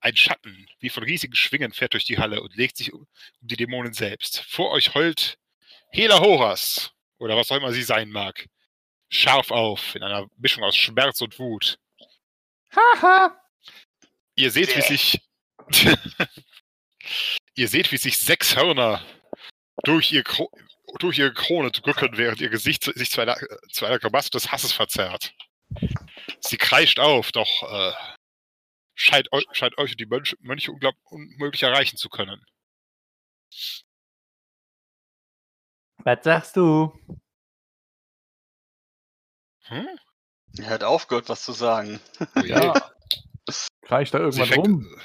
Ein Schatten, wie von riesigen Schwingen, fährt durch die Halle und legt sich um um die Dämonen selbst. Vor euch heult Hela Horas, oder was auch immer sie sein mag. Scharf auf, in einer Mischung aus Schmerz und Wut. Haha! Ihr seht, wie sich. ihr seht, wie sich sechs Hörner durch, ihr Kro durch ihre Krone drücken, während ihr Gesicht sich zu einer, zu einer Grimasse des Hasses verzerrt. Sie kreischt auf, doch äh, scheint, eu scheint euch und die Mönche, Mönche unmöglich erreichen zu können. Was sagst du? Hm? Er hat aufgehört, was zu sagen. Oh. Ja. Kreischt da Sie, irgendwas fängt, rum?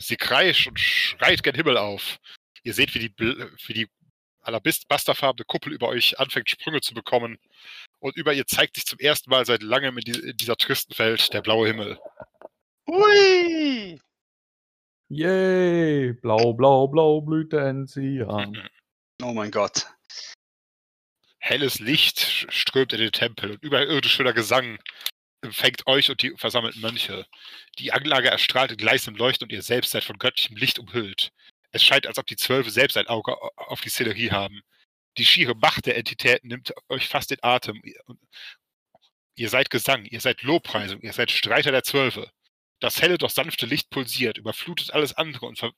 sie kreischt und schreit gen Himmel auf. Ihr seht, wie die, wie die alabasterfarbene Kuppel über euch anfängt, Sprünge zu bekommen. Und über ihr zeigt sich zum ersten Mal seit langem in, die, in dieser tristen Welt der blaue Himmel. Hui! Yay! Blau, blau, blau blüht der Enzian. Oh mein Gott. Helles Licht strömt in den Tempel und überirdisch schöner Gesang empfängt euch und die versammelten Mönche. Die Anlage erstrahlt in gleißendem Leuchten und ihr selbst seid von göttlichem Licht umhüllt. Es scheint, als ob die Zwölfe selbst ein Auge au- auf die Szenerie haben. Die schiere Macht der Entitäten nimmt euch fast den Atem. Ihr- und- seid Gesang, ihr seid Lobpreisung, ihr seid Streiter der Zwölfe. Das helle, doch sanfte Licht pulsiert, überflutet alles andere und, ver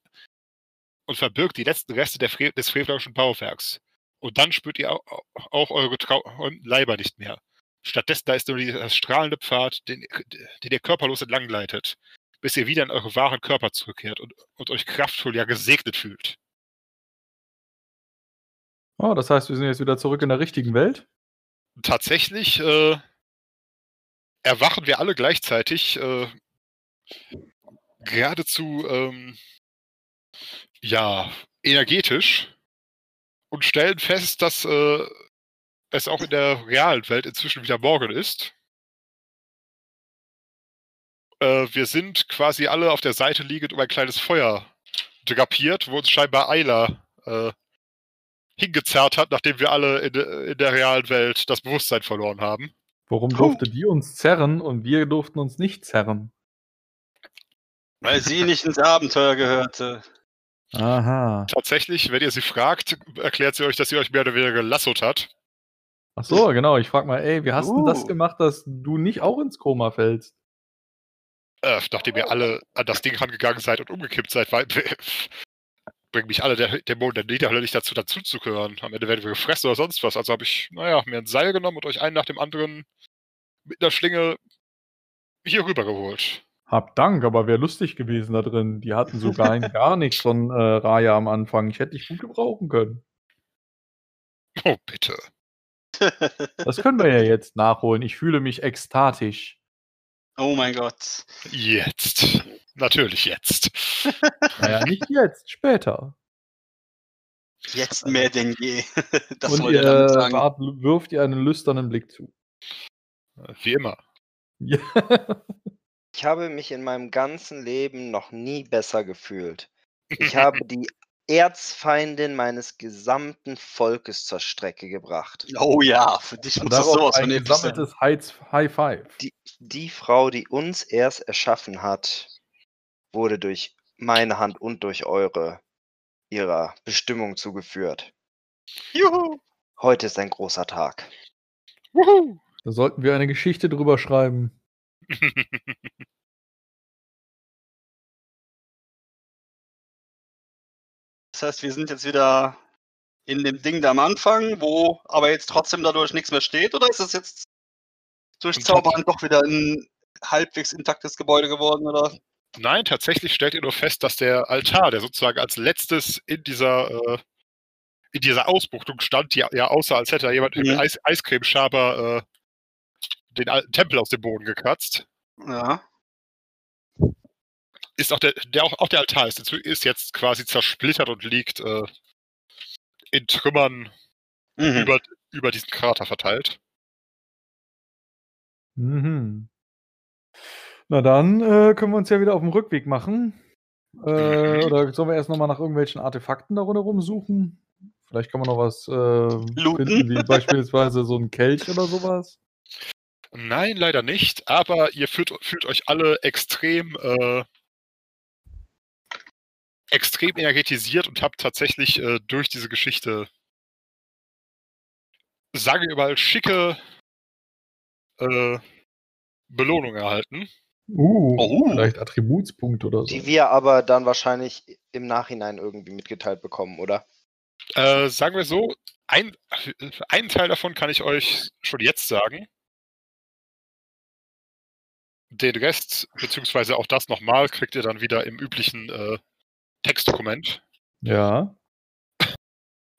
und verbirgt die letzten Reste Fre des frevelerischen Bauwerks. Und dann spürt ihr auch, auch eure trauen Leiber nicht mehr. Stattdessen da ist nur dieser strahlende Pfad, den, den ihr körperlos entlang gleitet, bis ihr wieder in eure wahren Körper zurückkehrt und, und euch kraftvoll, ja gesegnet fühlt. Oh, das heißt, wir sind jetzt wieder zurück in der richtigen Welt? Tatsächlich äh, erwachen wir alle gleichzeitig äh, geradezu ähm, ja energetisch und stellen fest, dass äh, es auch in der realen Welt inzwischen wieder Morgen ist. Äh, wir sind quasi alle auf der Seite liegend um ein kleines Feuer drapiert, wo uns scheinbar Ayla äh, hingezerrt hat, nachdem wir alle in, in der realen Welt das Bewusstsein verloren haben. Warum durfte die uns zerren und wir durften uns nicht zerren? Weil sie nicht ins Abenteuer gehörte. Aha. Tatsächlich, wenn ihr sie fragt, erklärt sie euch, dass sie euch mehr oder weniger gelassot hat. Ach so, genau. Ich frag mal, ey, wie hast du das Uh. gemacht, dass du nicht auch ins Koma fällst? Äh, nachdem ihr alle an das Ding rangegangen seid und umgekippt seid, weil, bringen mich alle der Dämonen der Niederhölle nicht dazu, dazuzuhören. Am Ende werden wir gefressen oder sonst was. Also habe ich, naja, mir ein Seil genommen und euch einen nach dem anderen mit einer Schlinge hier rübergeholt. Hab Dank, aber wäre lustig gewesen da drin. Die hatten so gar, gar nichts von äh, Raya am Anfang. Ich hätte dich gut gebrauchen können. Oh, bitte. Das können wir ja jetzt nachholen. Ich fühle mich ekstatisch. Oh mein Gott. Jetzt. Natürlich jetzt. Naja, nicht jetzt, später. Jetzt mehr denn je. Das Und wollte ihr sagen. wart- wirft ihr einen lüsternen Blick zu. Wie immer. Ja. Ich habe mich in meinem ganzen Leben noch nie besser gefühlt. Ich habe die Erzfeindin meines gesamten Volkes zur Strecke gebracht. Oh ja, für dich Und muss das sowas ein von gesammeltes High, High Five. Die, die Frau, die uns erst erschaffen hat, wurde durch meine Hand und durch eure ihrer Bestimmung zugeführt. Juhu. Heute ist ein großer Tag. Wuhu. Da sollten wir eine Geschichte drüber schreiben. Das heißt, wir sind jetzt wieder in dem Ding da am Anfang, wo aber jetzt trotzdem dadurch nichts mehr steht, oder ist es jetzt durch Zaubern doch wieder ein halbwegs intaktes Gebäude geworden, oder? Nein, tatsächlich stellt ihr nur fest, dass der Altar, der sozusagen als letztes in dieser, äh, in dieser Ausbuchtung stand, die ja aussah, als hätte da jemand mit Mhm. Eis Eiscremeschaber äh, den alten Tempel aus dem Boden gekratzt, Ja. Ist auch der, der auch, auch der Altar ist, ist jetzt quasi zersplittert und liegt äh, in Trümmern Mhm. über, über diesen Krater verteilt. Mhm. Na dann äh, können wir uns ja wieder auf den Rückweg machen. Äh, Mhm. oder sollen wir erst nochmal nach irgendwelchen Artefakten da rundherum suchen? Vielleicht kann man noch was äh, finden, wie beispielsweise so ein Kelch oder sowas. Nein, leider nicht, aber ihr fühlt, fühlt euch alle extrem, äh, extrem energetisiert und habt tatsächlich äh, durch diese Geschichte, sage ich mal, schicke äh, Belohnung erhalten. Uh, Oh. vielleicht Attributspunkte oder so. Die wir aber dann wahrscheinlich im Nachhinein irgendwie mitgeteilt bekommen, oder? Äh, sagen wir so, ein, einen Teil davon kann ich euch schon jetzt sagen. Den Rest, beziehungsweise auch das nochmal, kriegt ihr dann wieder im üblichen äh, Textdokument. Ja.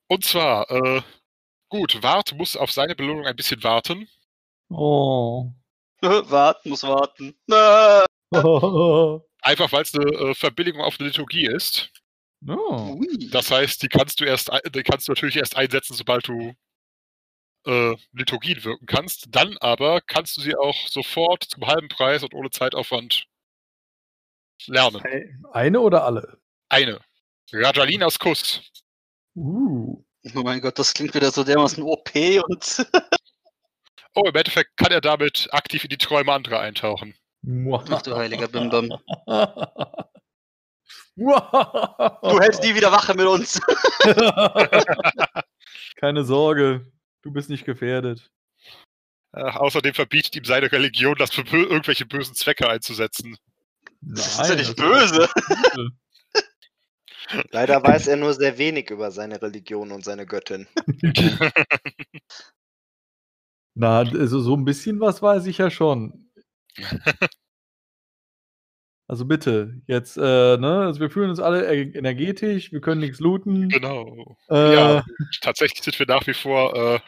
Und zwar, äh, gut, Wart muss auf seine Belohnung ein bisschen warten. Oh. warten, muss warten. Einfach weil es eine äh, Verbilligung auf eine Liturgie ist. oh. Das heißt, die kannst du erst, die kannst du natürlich erst einsetzen, sobald du äh, Liturgien wirken kannst. Dann aber kannst du sie auch sofort zum halben Preis und ohne Zeitaufwand lernen. Eine oder alle? Eine. Rajalinas Kuss. Uh. Oh mein Gott, das klingt wieder so dermaßen OP und. Oh, im Endeffekt kann er damit aktiv in die Träume anderer eintauchen. Ach du heiliger Bimbam. Du du hältst nie wieder Wache mit uns. Keine Sorge, du bist nicht gefährdet. Äh, außerdem verbietet ihm seine Religion, das für irgendwelche bösen Zwecke einzusetzen. Das ist ja nicht böse. Leider weiß er nur sehr wenig über seine Religion und seine Göttin. Na, also so ein bisschen was weiß ich ja schon. Also bitte, jetzt, äh, ne, also wir fühlen uns alle energetisch, wir können nichts looten. genau. Äh, Ja, tatsächlich sind wir nach wie vor, äh,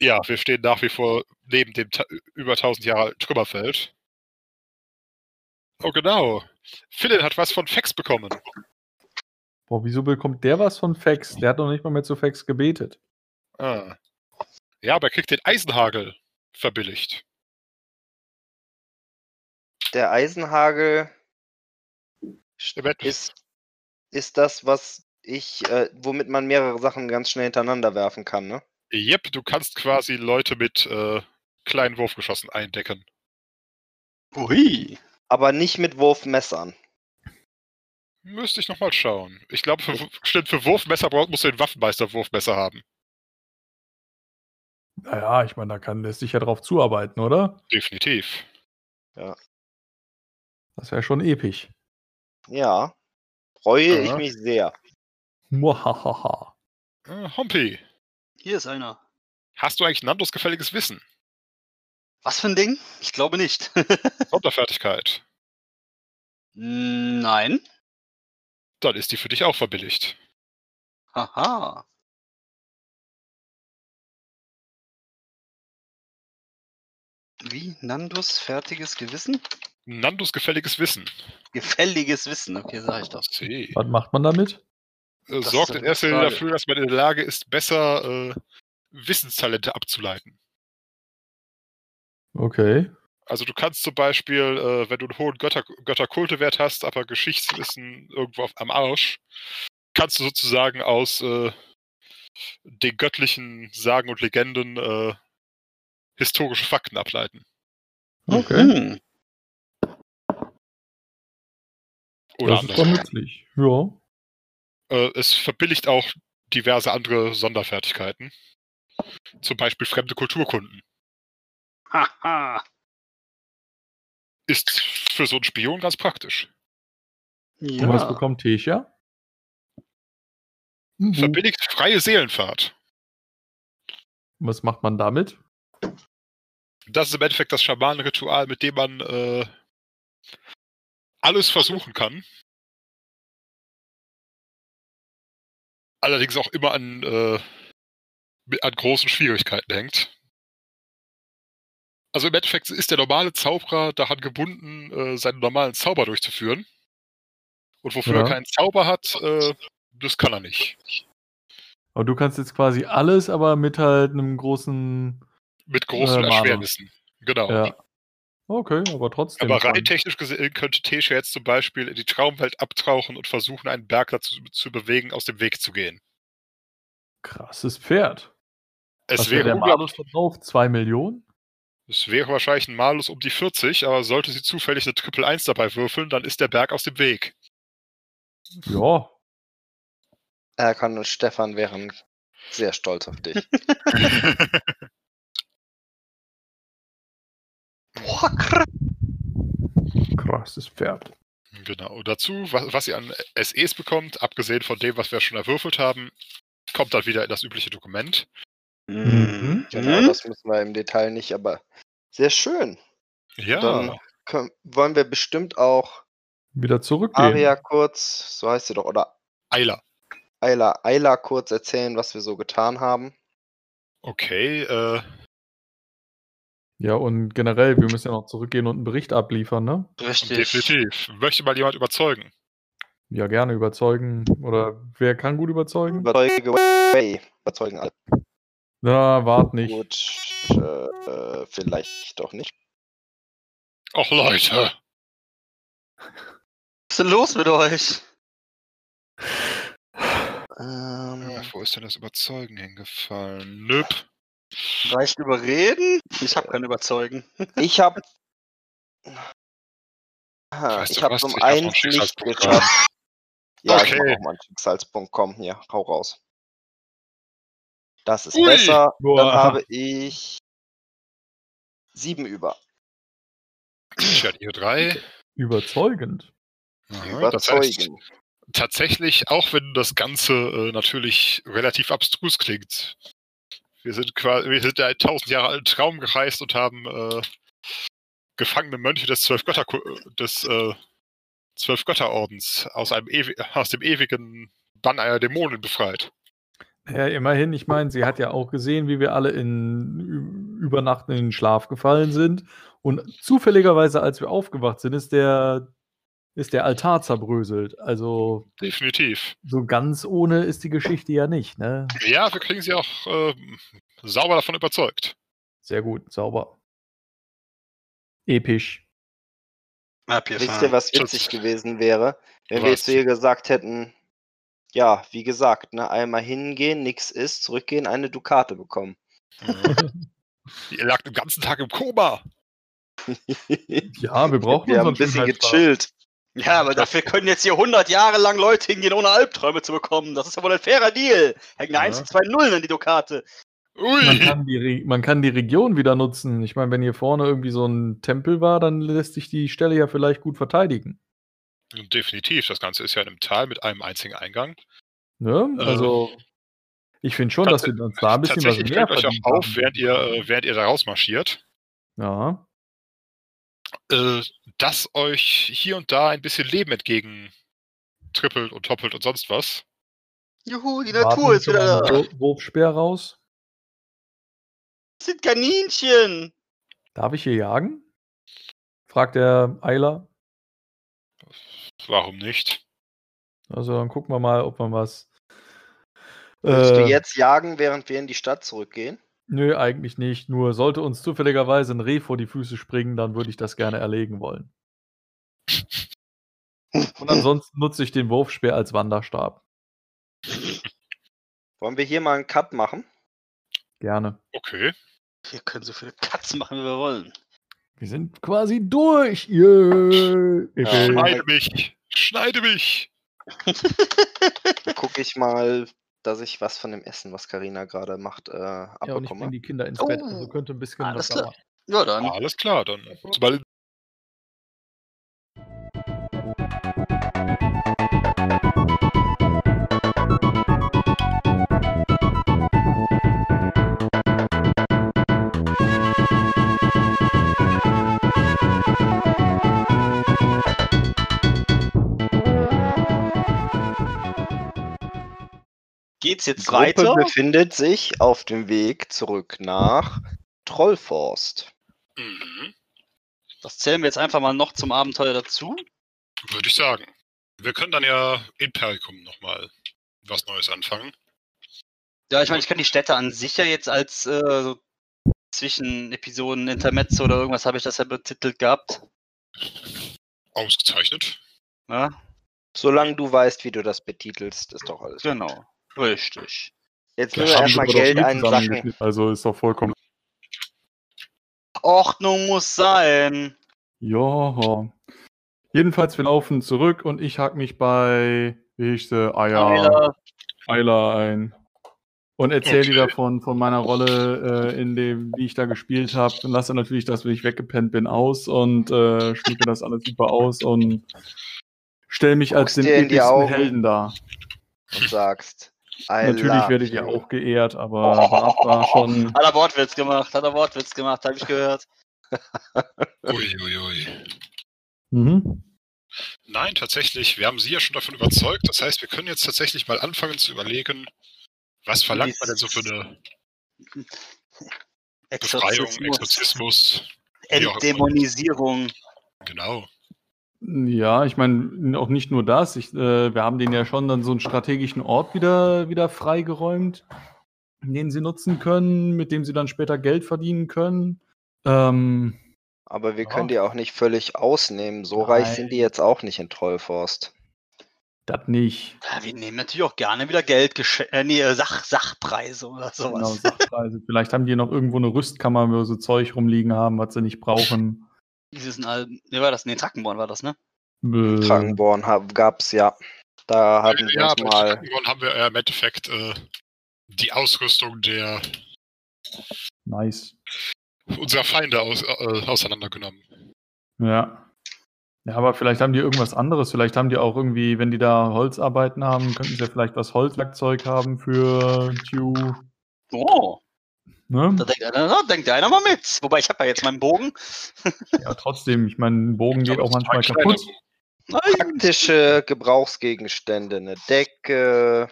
ja, wir stehen nach wie vor neben dem über 1000 Jahre alten Trümmerfeld. Oh, genau. Philin hat was von Fex bekommen. Boah, wieso bekommt der was von Fax? Der hat noch nicht mal mehr zu Fax gebetet. Ah. Ja, aber er kriegt den Eisenhagel verbilligt. Der Eisenhagel ist, ist das, was ich, äh, womit man mehrere Sachen ganz schnell hintereinander werfen kann, ne? Yep, du kannst quasi Leute mit äh, kleinen Wurfgeschossen eindecken. Ui. Aber nicht mit Wurfmessern. Müsste ich nochmal schauen. Ich glaube, für, stimmt, für Wurfmesser braucht- musst du den Waffenmeister Wurfmesser haben. Naja, ich meine, da kann lässt sich ja drauf zuarbeiten, oder? Definitiv. Das wäre schon episch. Ja. Freue ich Ja. mich sehr. Muahaha. Äh, Hompi, Hier ist einer. hast du eigentlich Nandos gefälliges Wissen? Was für ein Ding? Ich glaube nicht. Sonderfertigkeit. Nein. Dann ist die für dich auch verbilligt. Haha. Wie? Nandos fertiges Gewissen? Nandos gefälliges Wissen. Gefälliges Wissen, okay, sag ich doch. See. Was macht man damit? Äh, Das sorgt in erster Linie dafür, dass man in der Lage ist, besser äh, Wissenstalente abzuleiten. Okay. Also du kannst zum Beispiel, äh, wenn du einen hohen Götter Götterkultewert hast, aber Geschichtswissen irgendwo auf, am Arsch, kannst du sozusagen aus äh, den göttlichen Sagen und Legenden äh, historische Fakten ableiten. Okay. Mhm. Oder das ist doch andersrum. nützlich. Ja. Äh, es verbilligt auch diverse andere Sonderfertigkeiten. Zum Beispiel fremde Kulturkunden. Haha. Ist für so einen Spion ganz praktisch. Und was Ja. bekommt Tesha? Mhm. Verbilligt freie Seelenfahrt. Was macht man damit? Das ist im Endeffekt das Schamanenritual, mit dem man äh, alles versuchen kann. Allerdings auch immer an, äh, an großen Schwierigkeiten hängt. Also im Endeffekt ist der normale Zauberer daran gebunden, äh, seinen normalen Zauber durchzuführen. Und wofür Ja. er keinen Zauber hat, äh, das kann er nicht. Aber du kannst jetzt quasi alles, aber mit halt einem großen. Mit großen Äh. Erschwernissen. Genau. Ja. Okay, aber trotzdem. Aber rein technisch gesehen könnte Tesha jetzt zum Beispiel in die Traumwelt abtauchen und versuchen, einen Berg dazu zu bewegen, aus dem Weg zu gehen. Krasses Pferd. Es Was wäre der Malus drauf? Zwei Millionen? Es wäre wahrscheinlich ein Malus um die 40, aber sollte sie zufällig eine Triple 1 dabei würfeln, dann ist der Berg aus dem Weg. Ja. Erkan und Stefan wären sehr stolz auf dich. Boah, krass. Krasses Pferd. Genau. Dazu, was, was ihr an SEs bekommt, abgesehen von dem, was wir schon erwürfelt haben, kommt dann wieder in das übliche Dokument. Mhm. Genau, Mhm. das müssen wir im Detail nicht, aber sehr schön. Ja, Dann können, wollen wir bestimmt auch Wieder zurückgehen. Aria kurz, so heißt sie doch, oder Eiler. Ayla, Ayla kurz erzählen, was wir so getan haben. Okay, äh, Ja, und generell, wir müssen ja noch zurückgehen und einen Bericht abliefern, ne? Richtig. definitiv. Möchte mal jemand überzeugen? Ja, gerne überzeugen. Oder wer kann gut überzeugen? Überzeuge. Überzeugen alle. Na, wart nicht. Gut, äh, vielleicht doch nicht. Och Leute. Was ist denn los mit euch? Ähm, Ja, wo ist denn das Überzeugen hingefallen? Nöp. Reicht überreden? Ich habe kein Überzeugen. ich habe Weißt ich habe um Ich noch einen nicht geschafft. Ja, ich Okay. habe auch mal einen Schicksalspunkt. Komm, hier, hau raus. Das ist Ui. besser. Dann Boah. habe ich sieben über. Ich hatte hier drei. Überzeugend. Aha, das heißt, tatsächlich, auch wenn das Ganze äh, natürlich relativ abstrus klingt, wir sind quasi, wir sind ja einen tausend Jahre alten Traum gereist und haben äh, gefangene Mönche des Zwölf Götter des äh, Zwölf Götterordens aus einem ewi aus dem ewigen Bann einer Dämonen befreit. Ja, immerhin, ich meine, sie hat ja auch gesehen, wie wir alle in Ü- über Nacht in den Schlaf gefallen sind. Und zufälligerweise, als wir aufgewacht sind, ist der, ist der Altar zerbröselt. Also Definitiv. so ganz ohne ist die Geschichte ja nicht, ne? Ja, wir kriegen sie auch äh, sauber davon überzeugt. Sehr gut, sauber. Episch. Wisst ihr, was witzig gewesen wäre, wenn wir Was? jetzt zu ihr gesagt hätten, ja, wie gesagt, ne, einmal hingehen, nix ist, zurückgehen, eine Dukate bekommen. Ihr lagt den ganzen Tag im Koma. Ja, wir brauchen wir haben ein bisschen gechillt. Ja, aber dafür können jetzt hier 100 Jahre lang Leute hingehen, ohne Albträume zu bekommen. Das ist ja wohl ein fairer Deal. Hängen Ja. 1 und 2 Nullen in die Dukate. Ui. Man kann, die man kann die Region wieder nutzen. Ich meine, wenn hier vorne irgendwie so ein Tempel war, dann lässt sich die Stelle ja vielleicht gut verteidigen. Definitiv. Das Ganze ist ja in einem Tal mit einem einzigen Eingang. Ne? Äh, Also, ich finde schon, dass wir uns da ein bisschen was mehr euch auch auf, haben. während ihr, äh, während ihr da rausmarschiert, Ja, äh, dass euch hier und da ein bisschen Leben entgegen trippelt und toppelt und sonst was. Juhu, die warten Natur ist zu wieder da. Wur- Wurfspeer raus. Das sind Kaninchen. Darf ich hier jagen? Fragt der Eiler. Warum nicht? Also dann gucken wir mal, ob man was. Willst du Äh, jetzt jagen, während wir in die Stadt zurückgehen? Nö, eigentlich nicht. Nur sollte uns zufälligerweise ein Reh vor die Füße springen, dann würde ich das gerne erlegen wollen. Und ansonsten nutze ich den Wurfspeer als Wanderstab. Wollen wir hier mal einen Cut machen? Gerne. Okay. Wir können so viele Cuts machen, wie wir wollen. Wir sind quasi durch. Yeah. Ja. Schneide mich! Schneide mich! Dann gucke ich mal, dass ich was von dem Essen, was Karina gerade macht, äh, Ja, und ich bringe abbekomme. die Kinder ins Bett. Oh, Also könnte ein bisschen alles was klar. Ja, dann. Alles klar, dann. Sobald Geht's jetzt Gruppe weiter? befindet sich auf dem Weg zurück nach Trollforst. Mhm. Das zählen wir jetzt einfach mal noch zum Abenteuer dazu. Würde ich sagen. Wir können dann ja in Pericum nochmal was Neues anfangen. Ja, ich meine, ich kann die Städte an sich ja jetzt als äh, so Zwischenepisoden, Intermezzo oder irgendwas habe ich das ja betitelt gehabt. Ausgezeichnet. Ja, Solange du weißt, wie du das betitelst, ist doch alles. genau. Richtig. Jetzt müssen wir erstmal Geld einsacken. Also ist doch vollkommen. Ordnung muss sein. Ja. Jedenfalls, wir laufen zurück und ich hack mich bei, wie hieß sie, Eier, Eiler ein. Und erzähle dir davon, von meiner Rolle, äh, in dem, wie ich da gespielt habe. Und lasse natürlich das, wie ich weggepennt bin, aus und äh, schmücke das alles super aus und stelle mich als Guckst den die epischsten Augen. Helden dar. und sagst, I Natürlich werde ich ja auch geehrt, aber Bart war schon. hat er Wortwitz gemacht, hat er Wortwitz gemacht, habe ich gehört. Uiuiui. Ui, ui. Mhm. Nein, tatsächlich, wir haben Sie ja schon davon überzeugt. Das heißt, wir können jetzt tatsächlich mal anfangen zu überlegen, was verlangt man denn so für eine Befreiung, Exorzismus, Exorzismus? auch immer. Entdämonisierung. Genau. Ja, ich meine, auch nicht nur das. Ich, äh, wir haben denen ja schon dann so einen strategischen Ort wieder, wieder freigeräumt, den sie nutzen können, mit dem sie dann später Geld verdienen können. Ähm, Aber wir Ja. können die auch nicht völlig ausnehmen. So reich sind die Nein. jetzt auch nicht in Trollforst. das nicht. Ja, wir nehmen natürlich auch gerne wieder Geld, äh, nee, äh, Sach Sachpreise oder Genau, sowas. Sachpreise. Vielleicht haben die noch irgendwo eine Rüstkammer, wo sie Zeug rumliegen haben, was sie nicht brauchen. Dieses Al ne, war das? Nee, Trackenborn war das, ne? Äh, Krankenborn gab's ja. Da hatten wir ja, uns mal. Krankenborn haben wir ja im Endeffekt äh, die Ausrüstung der nice. unserer Feinde aus, äh, auseinandergenommen. Ja. Ja, aber vielleicht haben die irgendwas anderes. Vielleicht haben die auch irgendwie, wenn die da Holzarbeiten haben, könnten sie ja vielleicht was Holzwerkzeug haben für Tew. Oh, Ne? da denkt einer, da denkt einer mal mit. Wobei, ich habe ja jetzt meinen Bogen. Ja, trotzdem, ich meine, ein Bogen geht auch manchmal kaputt. Nein. Praktische Gebrauchsgegenstände, eine Decke,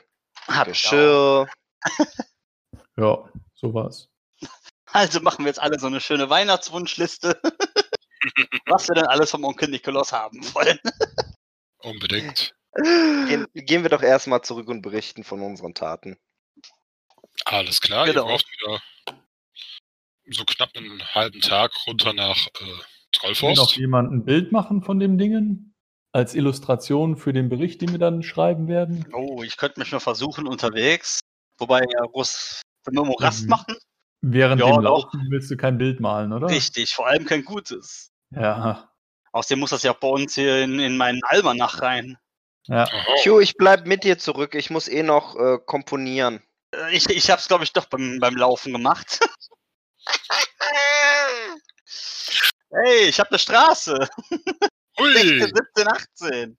Hab. Geschirr. Ja, sowas. Also machen wir jetzt alle so eine schöne Weihnachtswunschliste. was wir denn alles vom Onkel Nikolaus haben wollen. Unbedingt. Gehen, gehen wir doch erstmal zurück und berichten von unseren Taten. Alles klar, Genau. ihr braucht wieder so knapp einen halben Tag runter nach äh, Will noch Trollforst. jemand ein Bild machen von dem Dingen? Als Illustration für den Bericht, den wir dann schreiben werden? Oh, ich könnte mich mal versuchen unterwegs. Wobei, ja, Russ, wenn wir mal Rast Mhm. machen, Während Ja, dem doch. Laufen willst du kein Bild malen, oder? richtig, vor allem kein gutes. Ja. Außerdem muss das ja auch bei uns hier in, in meinen Almanach rein. Ja. Q, ich bleib mit dir zurück. Ich muss eh noch äh, komponieren. Äh, Ich, ich habe es, glaube ich, doch beim, beim Laufen gemacht. hey, ich habe eine Straße. 16, Hui! 17, 18.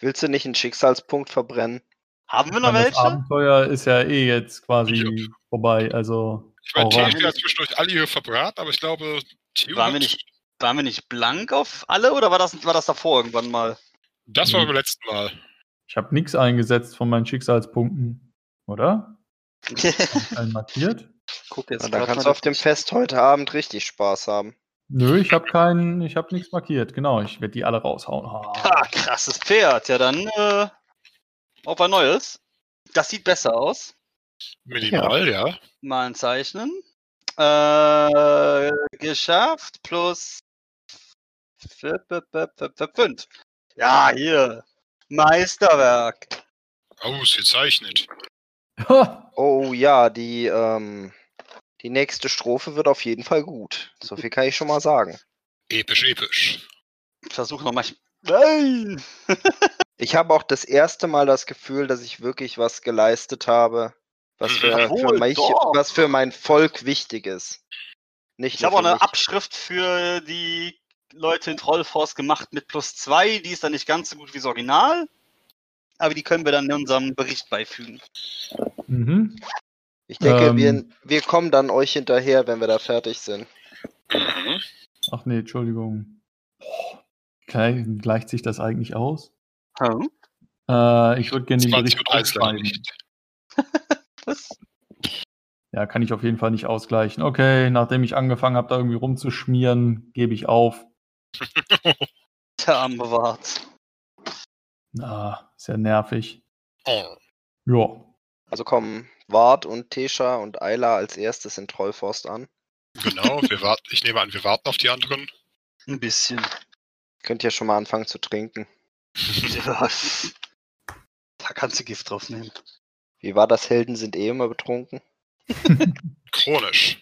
Willst du nicht einen Schicksalspunkt verbrennen? Haben wir noch meine, das welche? Abenteuer ist ja eh jetzt quasi vorbei. Also, Ich meine, ist ja zwischendurch alle hier verbraten, aber ich glaube, Theo Waren wir, hat- nicht, waren wir nicht blank auf alle oder war das, war das davor irgendwann mal? das war Mhm. beim letzten Mal. ich habe nichts eingesetzt von meinen Schicksalspunkten. Oder? Markiert? Guck jetzt dann grad kannst du auf dem Fest heute Abend richtig Spaß haben. Nö, ich habe keinen, ich habe nichts markiert. Genau, ich werde die alle raushauen. Ha, Ah. krasses Pferd. Ja, dann äh, auf ein neues. Das sieht besser aus. Minimal, ja. Mal ein Zeichnen. Äh, geschafft. Plus f- f- f- f- f- fünf. Ja, hier. Meisterwerk. Ausgezeichnet. Oh ja, die, ähm, die nächste Strophe wird auf jeden Fall gut. So viel kann ich schon mal sagen. Episch, episch. Ich versuche nochmal. Nein! Ich habe auch das erste Mal das Gefühl, dass ich wirklich was geleistet habe, was für, für, Jawohl, mich, doch. was für mein Volk wichtig ist. Nicht Ich habe auch für eine mich. Abschrift für die Leute in Trollforce gemacht mit plus zwei. Die ist dann nicht ganz so gut wie das Original. Aber die können wir dann in unserem Bericht beifügen. Mhm. Ich denke, Ähm. wir, wir kommen dann euch hinterher, wenn wir da fertig sind. Ach nee, Entschuldigung. Okay, gleicht sich das eigentlich aus? Hm? Äh, ich würde gerne den 20 Bericht und 1 leider aufschreiben. nicht. Was? Ja, kann ich auf jeden Fall nicht ausgleichen. Okay, nachdem ich angefangen habe, da irgendwie rumzuschmieren, gebe ich auf. Der Arm bewahrt. Na, ist ja nervig. Oh. Ja. Also kommen Wart und Tesha und Ayla als erstes in Trollforst an. Genau, wir warten, ich nehme an, wir warten auf die anderen. Ein bisschen. Könnt ihr schon mal anfangen zu trinken. Ja. Da kannst du Gift drauf nehmen. Wie war das? Helden sind eh immer betrunken. Chronisch.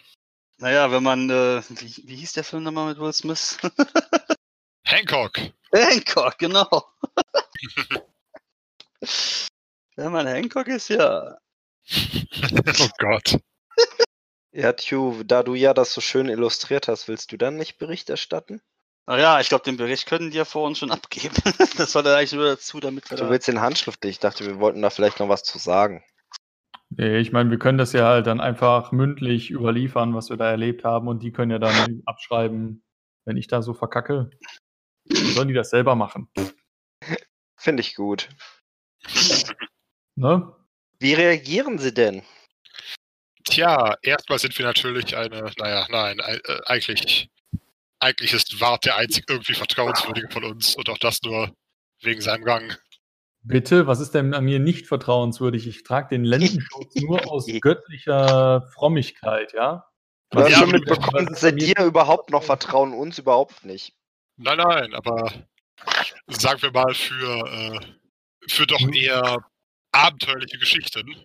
Naja, wenn man, äh, wie, wie hieß der Film nochmal mit Will Smith? Hancock. Hancock, genau. wenn man Hancock ist, ja. Oh Gott. Ja, Tju, da du ja das so schön illustriert hast, willst du dann nicht Bericht erstatten? Ach ja, ich glaube, den Bericht können die ja vor uns schon abgeben. das war dann eigentlich nur dazu, damit wir Du da... willst den handschriftlich. Ich dachte, wir wollten da vielleicht noch was zu sagen. Nee, ich meine, wir können das ja halt dann einfach mündlich überliefern, was wir da erlebt haben und die können ja dann abschreiben, wenn ich da so verkacke. Dann sollen die das selber machen. Finde ich gut. Ne? Wie reagieren sie denn? Tja, erstmal sind wir natürlich eine, naja, nein, ei- äh, eigentlich, eigentlich ist Wart der einzig irgendwie vertrauenswürdige von uns und auch das nur wegen seinem Rang. Bitte, was ist denn an mir nicht vertrauenswürdig? Ich trage den Lendenschutz nur aus göttlicher Frommigkeit, ja? Hast Ja, schon mitbekommen, dass sie dir überhaupt noch vertrauen, uns überhaupt nicht. Nein, nein, aber sagen wir mal für, äh, für doch Hm. eher abenteuerliche Geschichten.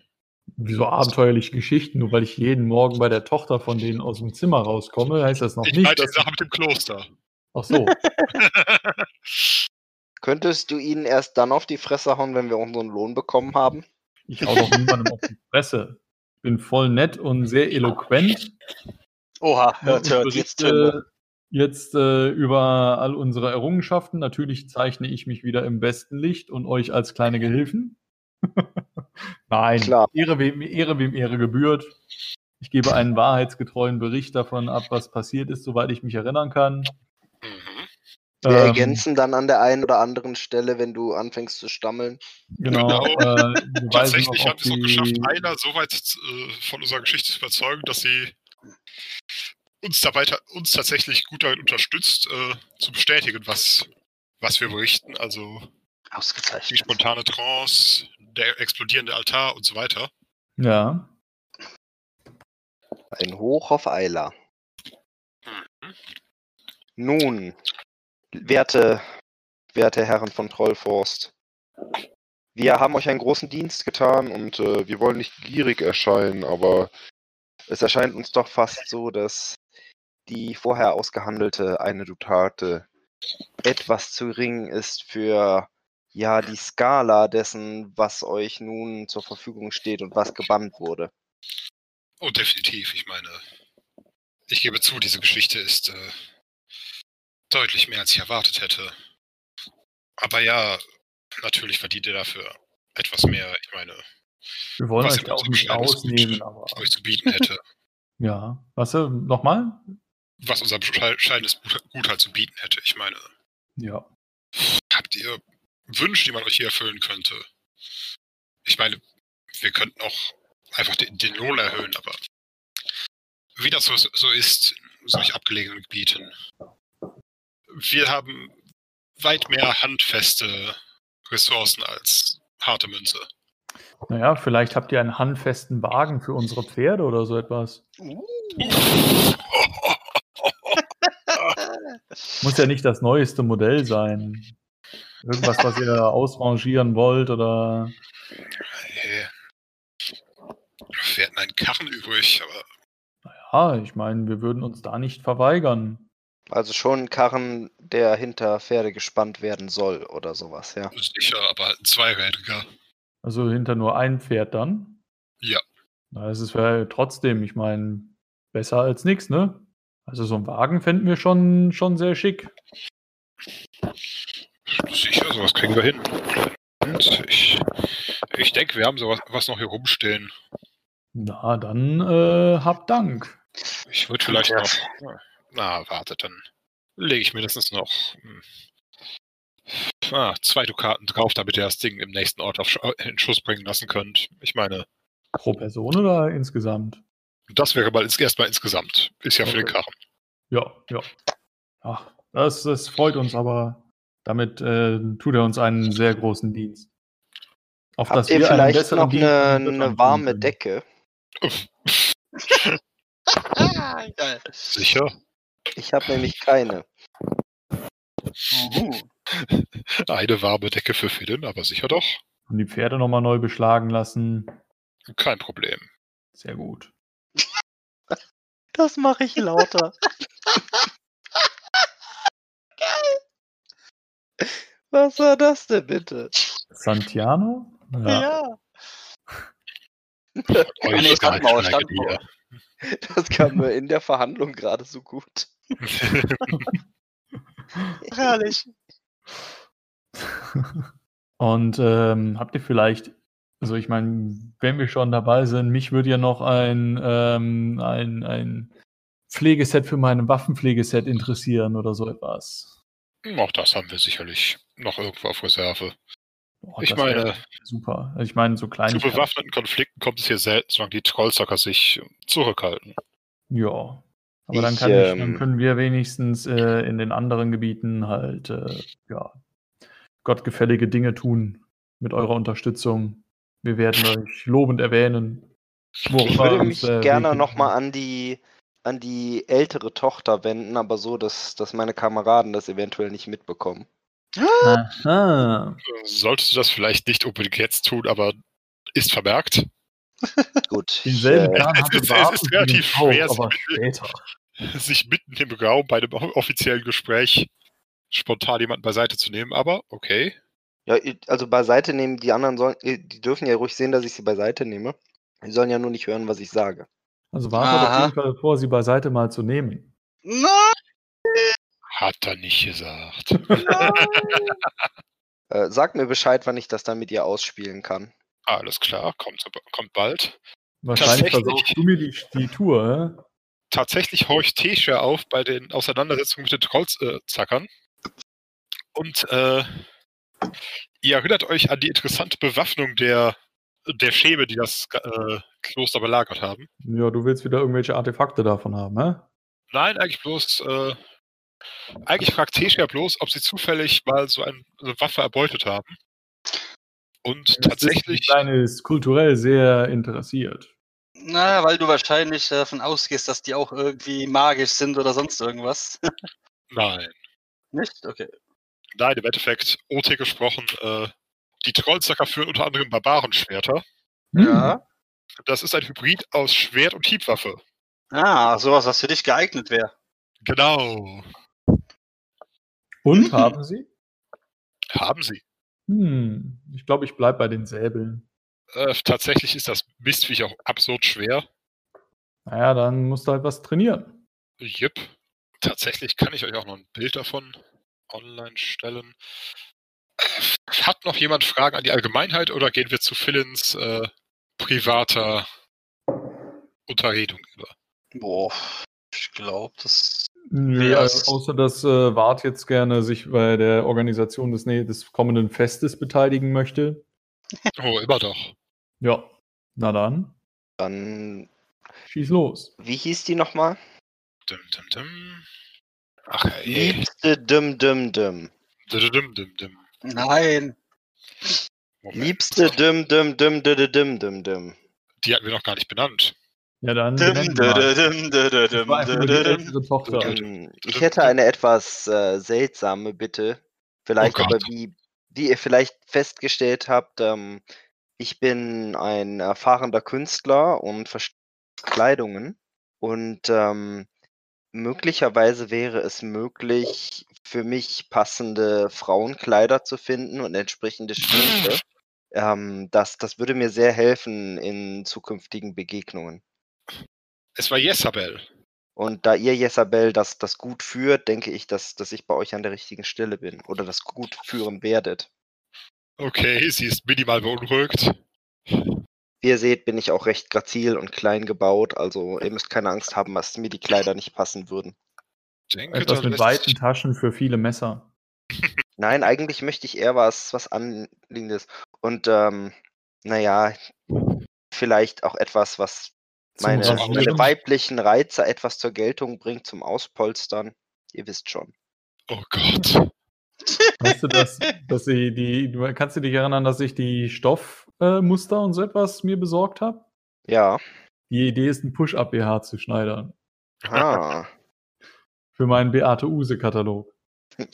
Wieso abenteuerliche Geschichten? Nur weil ich jeden Morgen bei der Tochter von denen aus dem Zimmer rauskomme, heißt das noch Ich nicht, meinte die Sache mit dem Kloster. Ach so. Könntest du ihnen erst dann auf die Fresse hauen, wenn wir unseren Lohn bekommen haben? Ich hau doch niemandem auf die Fresse. Ich bin voll nett und sehr eloquent. Oha, hört, hört, jetzt berichte jetzt äh, über all unsere Errungenschaften. Natürlich zeichne ich mich wieder im besten Licht und euch als kleine Gehilfen. Nein, Klar. Ehre wem, Ehre wem Ehre gebührt. Ich gebe einen wahrheitsgetreuen Bericht davon ab, was passiert ist, soweit ich mich erinnern kann. Mhm. Wir Ähm, ergänzen dann an der einen oder anderen Stelle, wenn du anfängst zu stammeln. Genau. Genau. Äh, Tatsächlich wir es auch geschafft, die- einer so weit äh, von unserer Geschichte zu überzeugen, dass sie uns dabei uns tatsächlich gut darin unterstützt, äh, zu bestätigen, was, was wir berichten. Also die Ausgezeichnet. spontane Trance, der explodierende Altar und so weiter. Ja. Ein Hoch auf Eila. Nun, werte, werte Herren von Trollforst, wir haben euch einen großen Dienst getan und äh, wir wollen nicht gierig erscheinen, aber es erscheint uns doch fast so, dass die vorher ausgehandelte eine Dutate etwas zu gering ist für ja die Skala dessen, was euch nun zur Verfügung steht und was gebannt wurde. Oh, definitiv. Ich meine, ich gebe zu, diese Geschichte ist äh, deutlich mehr, als ich erwartet hätte. Aber ja, natürlich verdient ihr dafür etwas mehr. Ich meine, Wir wollen Was euch auch nicht ausnehmen, aber euch zu bieten hätte. ja. Was? äh, Nochmal? was unser bescheidenes Gut halt zu bieten hätte. Ich meine, Ja. habt ihr Wünsche, die man euch hier erfüllen könnte? Ich meine, wir könnten auch einfach den, den Lohn erhöhen, aber wie das so, so ist in solch abgelegenen Gebieten. Wir haben weit mehr handfeste Ressourcen als harte Münze. Naja, vielleicht habt ihr einen handfesten Wagen für unsere Pferde oder so etwas. Muss ja nicht das neueste Modell sein. Irgendwas, was ihr ausrangieren wollt oder. Hey. Wir hätten einen Karren übrig, aber Ja, ich meine, wir würden uns da nicht verweigern. Also schon ein Karren, der hinter Pferde gespannt werden soll oder sowas, ja. sicher, aber halt ein Zweirädriger. Also hinter nur ein Pferd dann. Ja. Na, es ist ja trotzdem, ich meine, besser als nichts, ne? Also so ein Wagen fänden wir schon, schon sehr schick. Sicher, sowas kriegen wir hin. Und ich, ich denke, wir haben sowas was noch hier rumstehen. Na, dann äh, habt Dank. Ich würde vielleicht Ja. noch. Na, wartet, dann lege ich mindestens noch hm, ah, zwei Dukaten drauf, damit ihr das Ding im nächsten Ort auf, Sch- in Schuss bringen lassen könnt. Ich meine, Pro Person oder insgesamt? das wäre mal ins, erstmal insgesamt. Ist ja für den Okay. Karren. Ja, ja. Ach, das, das freut uns, aber damit äh, tut er uns einen sehr großen Dienst. Auf Habt ihr einen vielleicht noch eine, eine warme können. Decke? Sicher? Ich habe nämlich keine. Uhu. Eine warme Decke für Fidden, aber sicher doch. Und die Pferde nochmal neu beschlagen lassen. Kein Problem. Sehr gut. Das mache ich lauter. Was war das denn bitte? Santiano? Ja. Euch nee, Standbauer, Gehaltssteige Standbauer. Das kam mir in der Verhandlung gerade so gut. Herrlich. Und ähm, habt ihr vielleicht, also ich meine, wenn wir schon dabei sind, mich würde ja noch ein, ähm, ein, ein Pflegeset für mein Waffenpflegeset interessieren oder so etwas. Auch das haben wir sicherlich noch irgendwo auf Reserve. Oh, Ich meine- super. Also ich meine, so Zu Kleinigkeiten. bewaffneten Konflikten kommt es hier selten, solange die Trollsacker sich zurückhalten. Ja. Aber dann, Ich, kann ich, dann ähm, können wir wenigstens äh, in den anderen Gebieten halt, äh, ja, gottgefällige Dinge tun mit eurer Unterstützung. Wir werden euch lobend erwähnen. Ich würde uns mich der gerne Weg nochmal an die, an die ältere Tochter wenden, aber so, dass, dass meine Kameraden das eventuell nicht mitbekommen. Aha. Solltest du das vielleicht nicht unbedingt jetzt tun, aber ist vermerkt. Gut. Ich, Denselben äh, Plan es hatte ist- es relativ auch, schwer, sich mitten im Raum bei einem offiziellen Gespräch spontan jemanden beiseite zu nehmen, aber okay. ja, also beiseite nehmen, die anderen sollen, die dürfen ja ruhig sehen, dass ich sie beiseite nehme. Die sollen ja nur nicht hören, was ich sage. Also warte auf Aha. jeden Fall vor, sie beiseite mal zu nehmen. Nein! Hat er nicht gesagt. Äh, sag mir Bescheid, wann ich das dann mit ihr ausspielen kann. Alles klar, kommt, kommt bald. Wahrscheinlich Tatsächlich. versaust du mir die, die Tour, hä? Tatsächlich horcht Tesha auf bei den Auseinandersetzungen mit den Trollzackern. Und äh, ihr erinnert euch an die interessante Bewaffnung der, der Schäme, die das äh, Kloster belagert haben. Ja, du willst wieder irgendwelche Artefakte davon haben, hä? Nein, eigentlich bloß, äh, eigentlich fragt Tesha bloß, ob sie zufällig mal so ein, eine Waffe erbeutet haben. Und Die tatsächlich, Kleine ist kulturell sehr interessiert. Na, weil du wahrscheinlich davon ausgehst, dass die auch irgendwie magisch sind oder sonst irgendwas. nein, Nicht? Okay. nein, im Endeffekt, OT gesprochen, äh, die Trollzacker führen unter anderem Barbarenschwerter. Hm. Ja. Das ist ein Hybrid aus Schwert und Hiebwaffe. Ah, sowas, was für dich geeignet wäre. Genau. Und Mhm. haben sie? Haben sie. Hm, ich glaube, ich bleib bei den Säbeln. Äh, tatsächlich ist das Mistviech auch absurd schwer. Naja, dann musst du halt was trainieren. Jip. Tatsächlich kann ich euch auch noch ein Bild davon online stellen. Äh, Hat noch jemand Fragen an die Allgemeinheit oder gehen wir zu Philins äh, privater Unterredung über? Boah, ich glaube, das. Äh, es- außer dass äh, Wart jetzt gerne sich bei der Organisation des, nee, des kommenden Festes beteiligen möchte. Oh, immer doch. Ja, na dann, Dann, schieß los. wie hieß die nochmal? Dim, dim, dim. Ach, ey. Liebste Dim Dim Dim. Dim, dim, dim, dim. Nein. Moment. Liebste Dim Dim Dim Dim Dim Dim Dim. Die hatten wir noch gar nicht benannt. Ja, dann Ich hätte eine etwas äh, seltsame Bitte. Vielleicht Oh aber, wie, wie ihr vielleicht festgestellt habt, ähm, ich bin ein erfahrener Künstler und verstehe Kleidungen. Und ähm, möglicherweise wäre es möglich, für mich passende Frauenkleider zu finden und entsprechende Schminke. Ähm, das, das würde mir sehr helfen in zukünftigen Begegnungen. Es war Jezabel. Und da ihr, Jezabel, das, das gut führt, denke ich, dass, dass ich bei euch an der richtigen Stelle bin. Oder das gut führen werdet. Okay, sie ist minimal beunruhigt. Wie ihr seht, bin ich auch recht grazil und klein gebaut. Also ihr müsst keine Angst haben, dass mir die Kleider nicht passen würden. Denke, Etwas mit weiten Taschen für viele Messer. Nein, eigentlich möchte ich eher was, was Anliegendes. Und ähm, naja, vielleicht auch etwas, was meine, meine weiblichen Reize etwas zur Geltung bringt, zum Auspolstern. Ihr wisst schon. Oh Gott. Weißt du, dass, dass sie die, kannst du dich erinnern, dass ich die Stoffmuster äh, und so etwas mir besorgt habe? Ja, Die Idee ist, ein Push-Up-BH zu schneidern. Ah. Für meinen Beate Use-Katalog.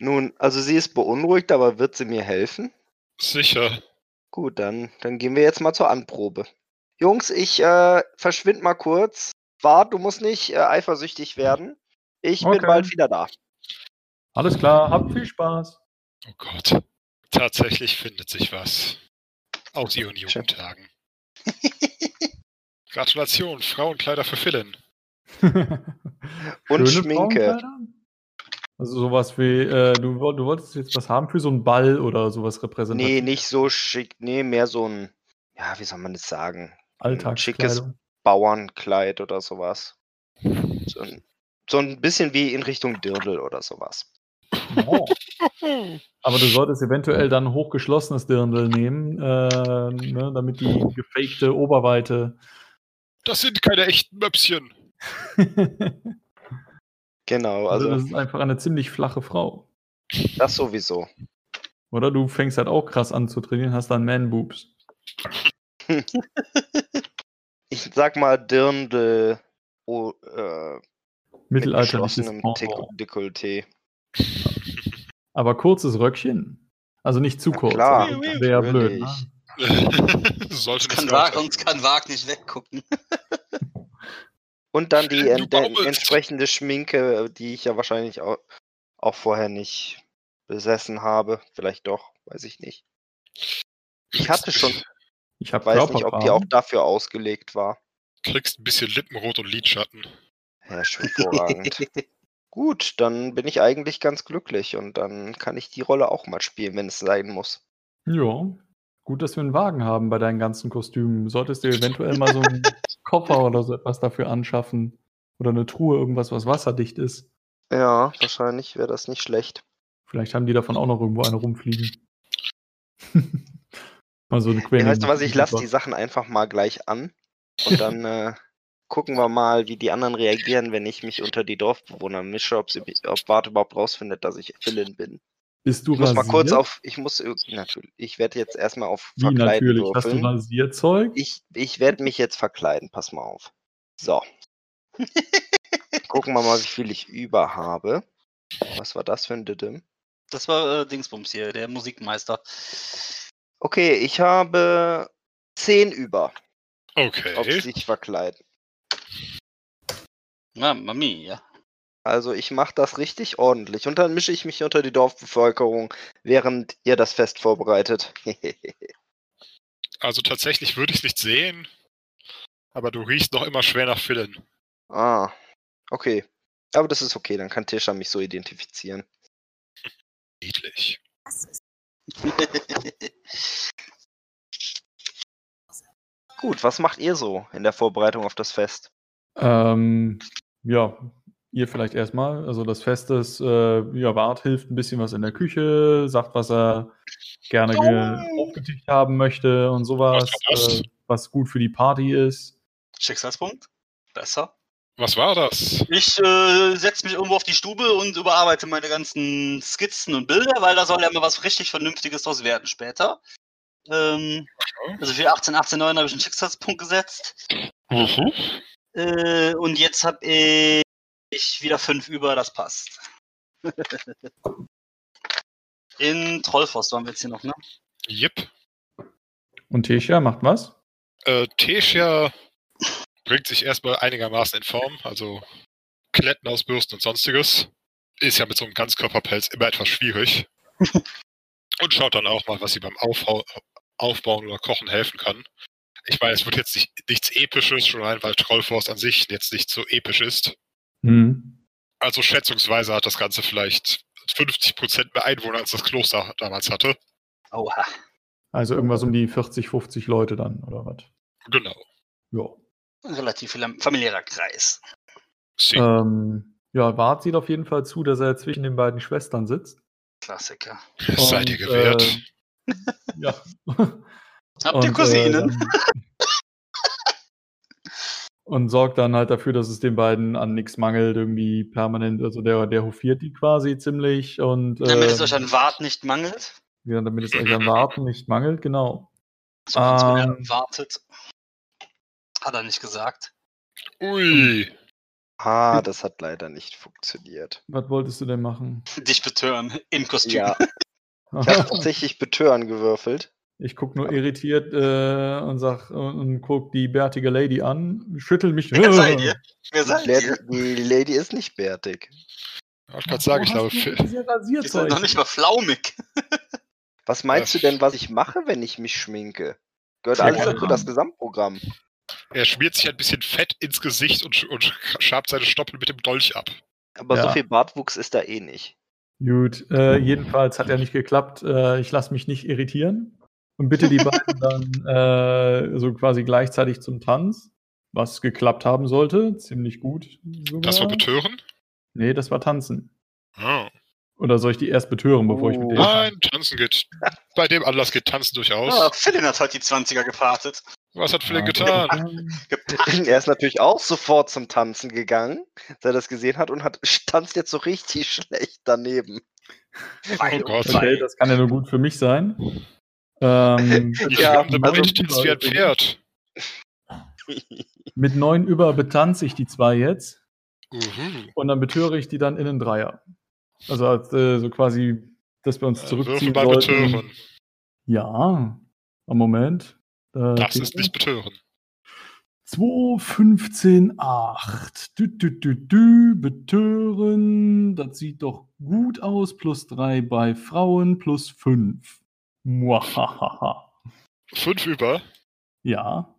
Nun, also sie ist beunruhigt, aber wird sie mir helfen? Sicher. Gut, dann, dann gehen wir jetzt mal zur Anprobe. Jungs, ich äh, verschwind mal kurz. Wart, du musst nicht äh, eifersüchtig werden. Ich bin Okay. bald wieder da. Alles klar, habt viel Spaß. Oh Gott. Tatsächlich findet sich was. Aus ihren Jugendtagen. Gratulation, Frauenkleider für Philin. Und Schöne Schminke. Also sowas wie, äh, du, du wolltest jetzt was haben für so einen Ball oder sowas repräsentativ. Nee, nicht so schick. Nee, mehr so ein, ja, wie soll man das sagen? Alltagskleidung. Bauernkleid oder sowas. So ein, so ein bisschen wie in Richtung Dirndl oder sowas. Oh. Aber du solltest eventuell dann hochgeschlossenes Dirndl nehmen, äh, ne, damit die gefakte Oberweite. Das sind keine echten Möpschen. Genau, also also das ist einfach eine ziemlich flache Frau. das sowieso. Oder du fängst halt auch krass an zu trainieren, hast dann Man-Boobs. Ich sag mal Dirndl, oh, äh, mit Mittelalterliches Dekolleté. Aber kurzes Röckchen. Also nicht zu kurz. klar, also das wäre ja blöd. Ne? Sollte Kann nicht Wag, uns kann Wag nicht weggucken. Und dann die Du en baumelst. entsprechende Schminke, die ich ja wahrscheinlich auch, auch vorher nicht besessen habe. Vielleicht doch, weiß ich nicht. Ich hatte schon, Ich habe weiß nicht, ob die auch dafür ausgelegt war. Kriegst ein bisschen Lippenrot und Lidschatten. Ja, schon hervorragend. Gut, dann bin ich eigentlich ganz glücklich und dann kann ich die Rolle auch mal spielen, wenn es sein muss. Ja. Gut, dass wir einen Wagen haben bei deinen ganzen Kostümen. Solltest du eventuell mal so einen Koffer oder so etwas dafür anschaffen. Oder eine Truhe, irgendwas, was wasserdicht ist. Ja, wahrscheinlich wäre das nicht schlecht. Vielleicht haben die davon auch noch irgendwo eine rumfliegen. mal so eine Ja, Quelle. weißt du was, ich lasse die Sachen einfach mal gleich an und dann äh, gucken wir mal, wie die anderen reagieren, wenn ich mich unter die Dorfbewohner mische, ob, sie, ob Bart überhaupt rausfindet, dass ich Villain bin. Bist du Ich muss mal kurz auf, ich muss irgendwie, natürlich, ich werde jetzt erstmal auf Wie Verkleiden natürlich? Hast du würfeln. Rasierzeug? Ich, ich werde mich jetzt verkleiden, pass mal auf. So. Gucken wir mal, wie viel ich über habe. Was war das für ein Didim? Das war äh, Dingsbums hier, der Musikmeister. Okay, ich habe 10 über auf Okay. sich verkleiden. Ja, Mami, ja. Also ich mache das richtig ordentlich und dann mische ich mich unter die Dorfbevölkerung, während ihr das Fest vorbereitet. Also tatsächlich würde ich es nicht sehen. Aber du riechst noch immer schwer nach Philin. ah, okay. Aber das ist okay, dann kann Tisha mich so identifizieren. Niedlich. Gut, was macht ihr so in der Vorbereitung auf das Fest? Ähm, ja, ihr vielleicht erstmal. Also das Fest ist, äh, ja, Bart hilft ein bisschen was in der Küche, sagt, was er gerne ge aufgetischt haben möchte und sowas, Was äh, was gut für die Party ist. Schicksalspunkt? Besser. Was war das? Ich äh, setze mich irgendwo auf die Stube und überarbeite meine ganzen Skizzen und Bilder, weil da soll ja mal was richtig Vernünftiges draus werden später. Ähm, also für 18, 18, 9 habe ich einen Schicksalspunkt gesetzt. Äh, und jetzt habe ich wieder 5 über, das passt. In Trollforst waren wir jetzt hier noch, ne? Jep. Und Tesha macht was? Äh, Tessia bringt sich erstmal einigermaßen in Form, also Kletten ausbürsten und sonstiges. Ist ja mit so einem Ganzkörperpelz immer etwas schwierig. und schaut dann auch mal, was sie beim Aufhau Aufbauen oder Kochen helfen kann. Ich meine, es wird jetzt nicht, nichts Episches, schon rein, weil Trollforst an sich jetzt nicht so episch ist. Hm. Also schätzungsweise hat das Ganze vielleicht 50% mehr Einwohner, als das Kloster damals hatte. Oha. Also irgendwas um die 40, 50 Leute dann, oder was? Genau. Ja. Ein relativ fam- familiärer Kreis. Sie. Ähm, ja, Bart sieht auf jeden Fall zu, dass er zwischen den beiden Schwestern sitzt. Klassiker. Seid ihr Und, gewährt. äh, ja. Habt ihr Und, Cousinen? Äh, und sorgt dann halt dafür, dass es den beiden an nichts mangelt, irgendwie permanent. Also der, der hofiert die quasi ziemlich und Damit es äh, euch an Wart nicht mangelt. ja, damit es euch an Warten nicht mangelt, genau. So Ähm. unerwartet. Hat er nicht gesagt. Ui. Ah, das hat leider nicht funktioniert. Was wolltest du denn machen? Dich betören im Kostüm. Ja, ich habe tatsächlich Betören gewürfelt. Ich guck nur irritiert äh, und sag und, und guck die bärtige Lady an, schüttel mich. Wer seid ihr? Wer Die seid ihr? Lady, die Lady ist nicht bärtig. Ich kann sagen, ich glaube, sind Rasierzeug. noch nicht mal flaumig. Was meinst Ja. du denn, was ich mache, wenn ich mich schminke? Gehört alles dazu, das Gesamtprogramm. er schmiert sich ein bisschen Fett ins Gesicht und, und schabt seine Stoppel mit dem Dolch ab. Aber so Ja. viel Bartwuchs ist da eh nicht. Gut, äh, jedenfalls hat ja nicht geklappt. Äh, ich lasse mich nicht irritieren und bitte die beiden dann äh, so quasi gleichzeitig zum Tanz, was geklappt haben sollte. Ziemlich gut. Sogar. Das war betören? Nee, das war Tanzen. Oh. Oder soll ich die erst betören, bevor ich mit Oh. denen Nein, tanzen geht. Bei dem Anlass geht tanzen durchaus. Ah, Philin hat heute die 20er gepartet. Was hat Phil Ja, getan? Er ist natürlich auch sofort zum Tanzen gegangen, als er das gesehen hat und hat tanzt jetzt so richtig schlecht daneben. Oh Gott. Okay, das kann ja nur gut für mich sein. Ähm, Ja, fremde also- Maid tanzt wie ein Pferd. mit neun über betanze ich die zwei jetzt Uhu. und dann betöre ich die dann in einen Dreier. Also als, äh, so quasi, dass wir uns Äh, zurückziehen bei sollten. Betören. Ja, am Moment. Äh, Das ist nicht Betören. 2, 15, 8. Dü, dü, dü, dü, betören. Das sieht doch gut aus. Plus 3 bei Frauen, plus 5. Muahaha. Fünf über. Ja.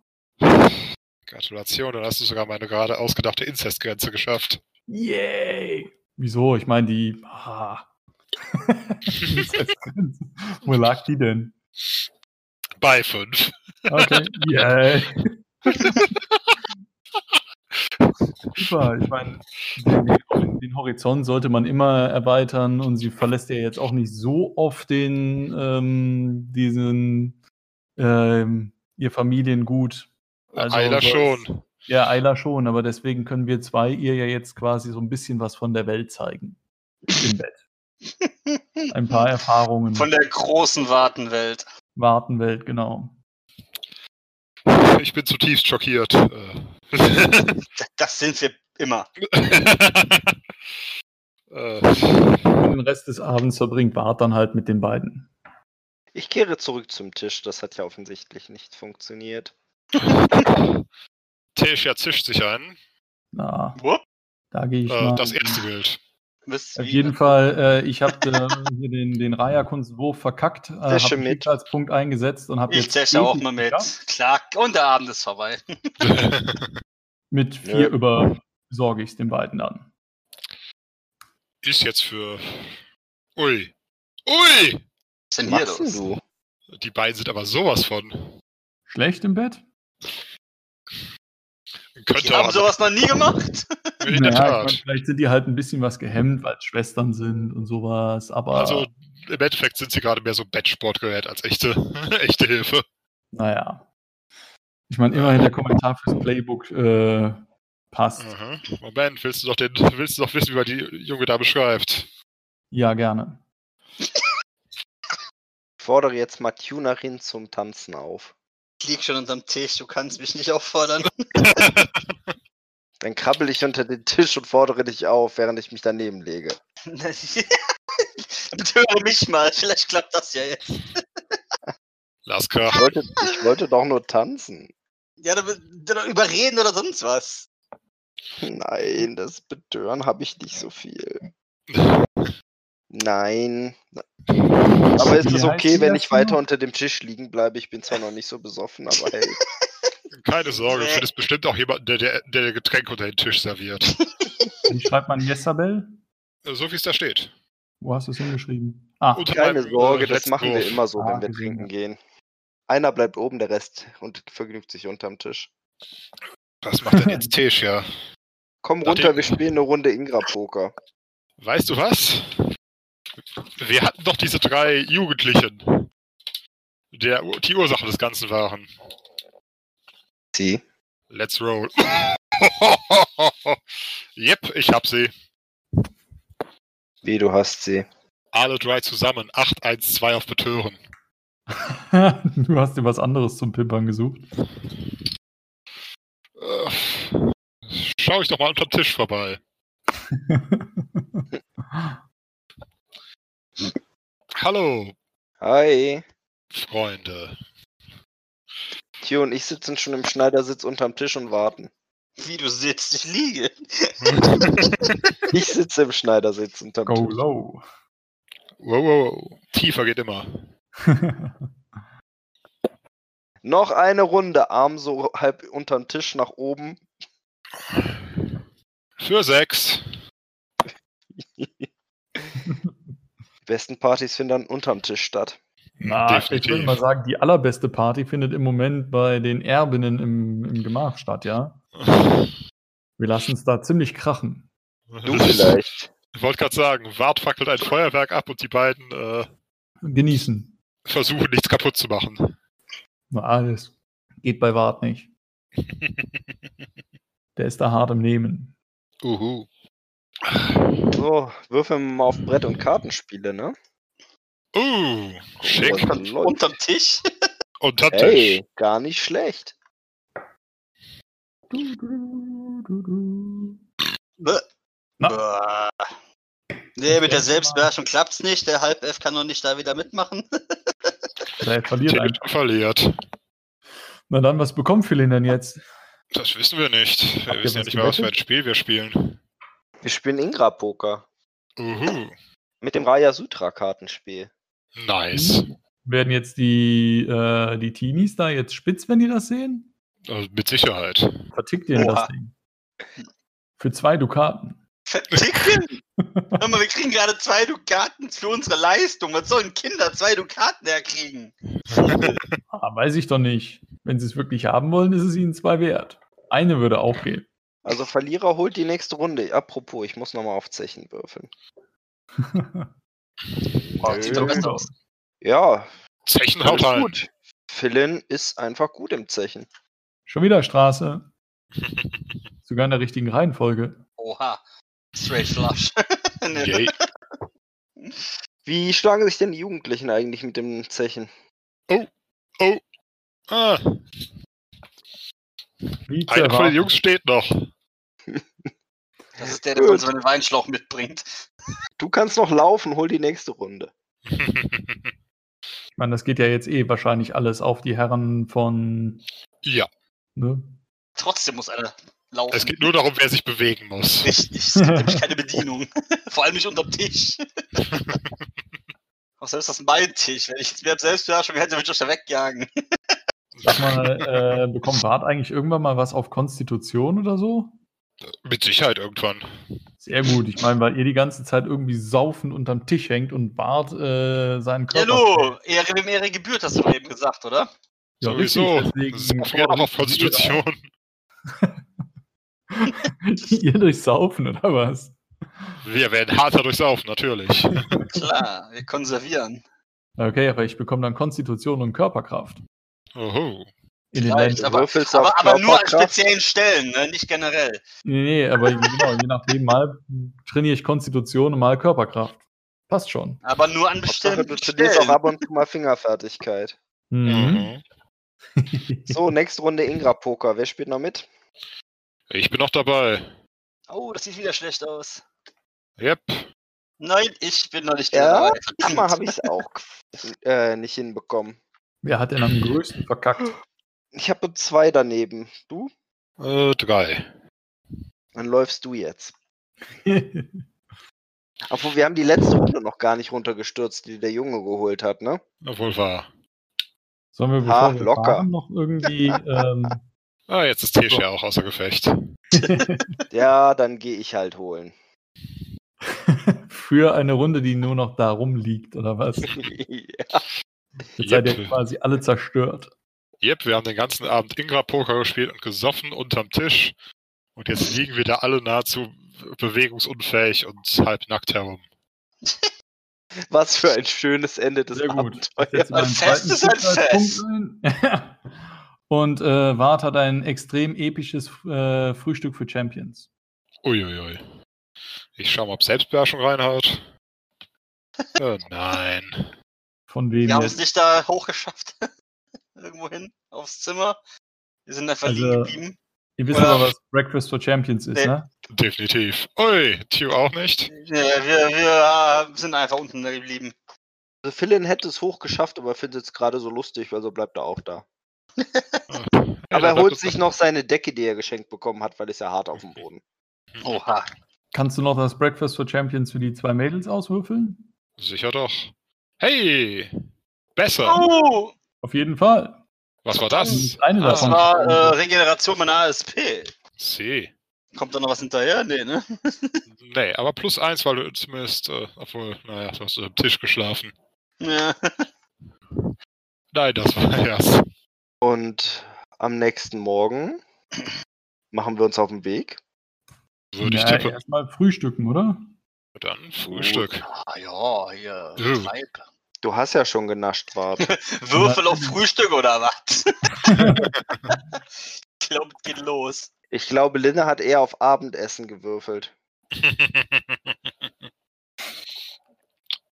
Gratulation, dann hast du sogar meine gerade ausgedachte Inzestgrenze geschafft. Yay! Wieso? Ich meine, die. Ah. Wo lag die denn? Bei fünf. Okay. Yay! Super, ich meine, den, den, Horizont sollte man immer erweitern und sie verlässt ja jetzt auch nicht so oft den, ähm, diesen, ähm, ihr Familiengut. Also Eiler schon. Ja, Ayla schon, aber deswegen können wir zwei ihr ja jetzt quasi so ein bisschen was von der Welt zeigen. Im Bett. Ein paar Erfahrungen. Von der großen Wartenwelt. Wartenwelt, genau. Ich bin zutiefst schockiert. Äh. Das sind wir immer. äh, Und den Rest des Abends verbringt Bart dann halt mit den beiden. Ich kehre zurück zum Tisch, das hat ja offensichtlich nicht funktioniert. Tesha zischt sich ein. Na, Wupp. da gehe ich Äh, mal. das erste Bild. Wisst Auf jeden Fall, äh, ich habe äh, hier den, den Raya-Kunstwurf verkackt, äh, habe mit. Schicksalspunkt eingesetzt und habe Ich jetzt zähle auch mal mit. Klar, und der Abend ist vorbei. Mit vier Ja. über sorge ich es den beiden dann. Ist jetzt für. Ui. Ui! Was ist denn Was hier los? du? Die beiden sind aber sowas von. Schlecht im Bett? Könnte Die haben sowas noch nie gemacht. In der Naja, Tat. vielleicht sind die halt ein bisschen was gehemmt, weil es Schwestern sind und sowas, aber Also im Endeffekt sind sie gerade mehr so Bettsportgerät als echte, echte Hilfe. naja. Ich meine, immerhin der Kommentar fürs Playbook äh, passt. Aha. Moment, willst du doch den, willst du doch wissen, wie man die junge da beschreibt? Ja, gerne. Ich fordere jetzt mal Tunerin zum Tanzen auf. Ich lieg schon unterm Tisch, du kannst mich nicht auffordern. Dann krabbel ich unter den Tisch und fordere dich auf, während ich mich daneben lege. Betöre mich mal, vielleicht klappt das ja jetzt. Laska. Ich wollte, ich wollte doch nur tanzen. Ja, dann überreden oder sonst was. Nein, das Betören habe ich nicht so viel. Nein. Aber ist es okay, wenn ich weiter unter dem Tisch liegen bleibe? Ich bin zwar noch nicht so besoffen, aber hey. Keine Sorge, du findest bestimmt auch jemanden, der der, der Getränk unter den Tisch serviert. Wie schreibt man Jessabel? So wie es da steht. Wo hast du es hingeschrieben? Ah, Unter Keine meinem, Sorge, äh, das machen wir immer so, Ah, wenn wir gesehen, trinken gehen. Einer bleibt oben, der Rest und vergnügt sich unterm Tisch. Was macht denn jetzt Tesha? Komm Nachdem- runter, wir spielen eine Runde Ingra-Poker. Weißt du was? Wir hatten doch diese drei Jugendlichen, der die Ursache des Ganzen waren. Sie? Let's roll. yep, ich hab sie. Wie, du hast sie. Alle drei zusammen. 8, 1, 2 auf Betören. du hast dir was anderes zum Pimpern gesucht. schaue ich doch mal unterm Tisch vorbei. Hallo, Hi. Freunde. Tio und ich sitzen schon im Schneidersitz unterm Tisch und warten. Wie du sitzt, ich liege. Ich sitze im Schneidersitz unterm Go Tisch. low. Wow, wow, wow. Tiefer geht immer. Noch eine Runde, Arm so halb unterm Tisch nach oben. Für sechs. Besten Partys finden dann unterm Tisch statt. Na, ich würde mal sagen, die allerbeste Party findet im Moment bei den Erbinnen im, im Gemach statt, ja? Wir lassen es da ziemlich krachen. Du vielleicht. Ich wollte gerade sagen, Wart fackelt ein Feuerwerk ab und die beiden äh, Genießen. versuchen nichts kaputt zu machen. Na, alles. Geht bei Wart nicht. Der ist da hart im Nehmen. Uhu. So, würfeln wir mal auf Brett- und Kartenspiele, ne? Uh, schick. Dann Unterm, Tisch. Unterm Tisch. Hey, gar nicht schlecht. Du, du, du, du. Bäh. Na. Boah. Nee, mit der Selbstbeherrschung klappt's nicht. Der Halb-F kann noch nicht da wieder mitmachen. Der verliert Der einfach. verliert. Na dann, was bekommt Philin denn jetzt? Das wissen wir nicht. Wir ihr wissen ja nicht mal, was für ein? Spiel wir spielen. Wir spielen Ingra-Poker. Uhu. Mit dem Raya Sutra-Kartenspiel. Nice. Werden jetzt die, äh, die Teenies da jetzt spitz, wenn die das sehen? Also mit Sicherheit. Vertickt ihr das Ding? Für zwei Dukaten. Verticken! Hör mal, wir kriegen gerade zwei Dukaten für unsere Leistung. Was sollen Kinder zwei Dukaten herkriegen? Ah, weiß ich doch nicht. Wenn sie es wirklich haben wollen, ist es ihnen zwei wert. Eine würde auch gehen. Also Verlierer holt die nächste Runde. Apropos, ich muss nochmal auf Zechen würfeln. Oh, sieht doch besser aus. Ja, Zechen haut rein. gut. Philin ist einfach gut im Zechen. Schon wieder Straße. Sogar in der richtigen Reihenfolge. Oha. Straight Flush. Wie schlagen sich denn die Jugendlichen eigentlich mit dem Zechen? Ah, Wie zu einer von den. Jungs steht noch. Das ist der, der Gut. uns einen Weinschlauch mitbringt. Du kannst noch laufen, hol die nächste Runde. Ich meine, das geht ja jetzt eh wahrscheinlich alles auf die Herren von. ja, Ne? Trotzdem muss einer laufen. es geht nur darum, wer sich bewegen muss. Richtig, es gibt nämlich keine Bedienung. Vor allem nicht unterm Tisch. Außerdem ist das mein Tisch. Wenn ich jetzt mehr Selbstbeherrschung hätte, würde ich euch da wegjagen. Sag mal, äh, bekommt Bart eigentlich irgendwann mal was auf Konstitution oder so? Mit Sicherheit irgendwann. Sehr gut. Ich meine, weil ihr die ganze Zeit irgendwie saufen unterm Tisch hängt und Bart äh, seinen Körper. Hallo, Ehre wem Ehre gebührt, hast du eben gesagt, oder? Ja, Sowieso. richtig, deswegen auch auf Konstitution. ihr durchsaufen oder was? Wir werden harter durchsaufen, natürlich. Klar, wir konservieren. Okay, aber ich bekomme dann Konstitution und Körperkraft. Oho. In den Ländern. aber, aber, aber nur an speziellen Stellen, ne? nicht generell. Nee, nee, aber genau, je nachdem, mal trainiere ich Konstitution und mal Körperkraft. Passt schon. Aber nur an bestimmten du trainierst auch Stellen. ab und zu mal Fingerfertigkeit. Mhm. So, nächste Runde Ingra-Poker. Wer spielt noch mit? Ich bin noch dabei. Oh, das sieht wieder schlecht aus. Yep. Nein, ich bin noch nicht Ja, dabei. Diesmal habe ich es auch äh, nicht hinbekommen. Wer hat denn am größten verkackt? Ich habe zwei daneben. Du? Äh, drei. Dann läufst du jetzt. Obwohl, wir haben die letzte Runde noch gar nicht runtergestürzt, die der Junge geholt hat, ne? Obwohl wahr. Sollen wir, bevor Ah, wir locker. fahren, noch irgendwie ähm, Ah, jetzt ist Tisch ja auch außer Gefecht. Ja, dann gehe ich halt holen. für eine Runde, die nur noch da rumliegt, oder was? ja. Jetzt seid ihr quasi alle zerstört. Yep, wir haben den ganzen Abend Ingra-Poker gespielt und gesoffen unterm Tisch. Und jetzt liegen wir da alle nahezu bewegungsunfähig und halbnackt herum. Was für ein schönes Ende des Sehr gut. Abenteuers. Ein Fest ist ein ein. Und äh, Wart hat ein extrem episches äh, Frühstück für Champions. Uiuiui. Ich schau mal, ob Selbstbeherrschung reinhaut. Äh, nein. Von wem Wir haben es nicht da hochgeschafft. Irgendwo hin, aufs Zimmer. Wir sind einfach Also- liegen geblieben. Ihr wisst Ja. aber, was Breakfast for Champions ist, Nee. ne? Definitiv. Ui, Tio auch nicht. Ja, wir, wir äh, sind einfach unten geblieben. Also Philin hätte es hoch geschafft, aber findet es gerade so lustig, also bleibt er auch da. Hey, aber er holt sich noch seine Decke, die er geschenkt bekommen hat, weil es ja hart auf dem Boden. Oha. Kannst du noch das Breakfast for Champions für die zwei Mädels auswürfeln? Sicher doch. Hey! Besser! Oh, Auf jeden Fall. Was war Das das? eine das davon. war äh, Regeneration meiner ASP. C. Kommt da noch was hinterher? Nee, ne? Nee, aber plus eins, weil du zumindest, äh, obwohl, naja, du hast am Tisch geschlafen. Ja. Nein, das war erst. Und am nächsten Morgen machen wir uns auf den Weg. Würde ich ja, tippen. erstmal frühstücken, oder? Dann Frühstück. Ah, ja, hier. Ja. Du hast ja schon genascht, Bart. Würfel auf Frühstück oder was? ich glaube, es geht los. Ich glaube, Linne hat eher auf Abendessen gewürfelt.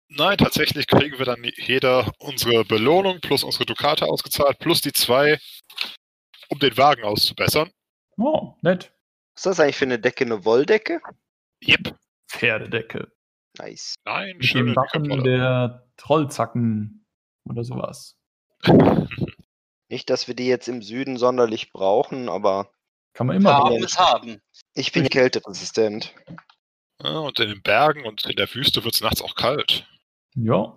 Nein, tatsächlich kriegen wir dann jeder unsere Belohnung plus unsere Dukate ausgezahlt, plus die zwei, um den Wagen auszubessern. Oh, nett. Was ist das eigentlich für eine Decke? Eine Wolldecke? Yep. Pferdedecke. Nice. Nein, Mit schöne dem Wappen der Trollzacken oder sowas. Nicht, dass wir die jetzt im Süden sonderlich brauchen, aber Kann man immer Haben ist haben. ich bin kälteresistent. Ja, und in den Bergen und in der Wüste wird es nachts auch kalt. Ja,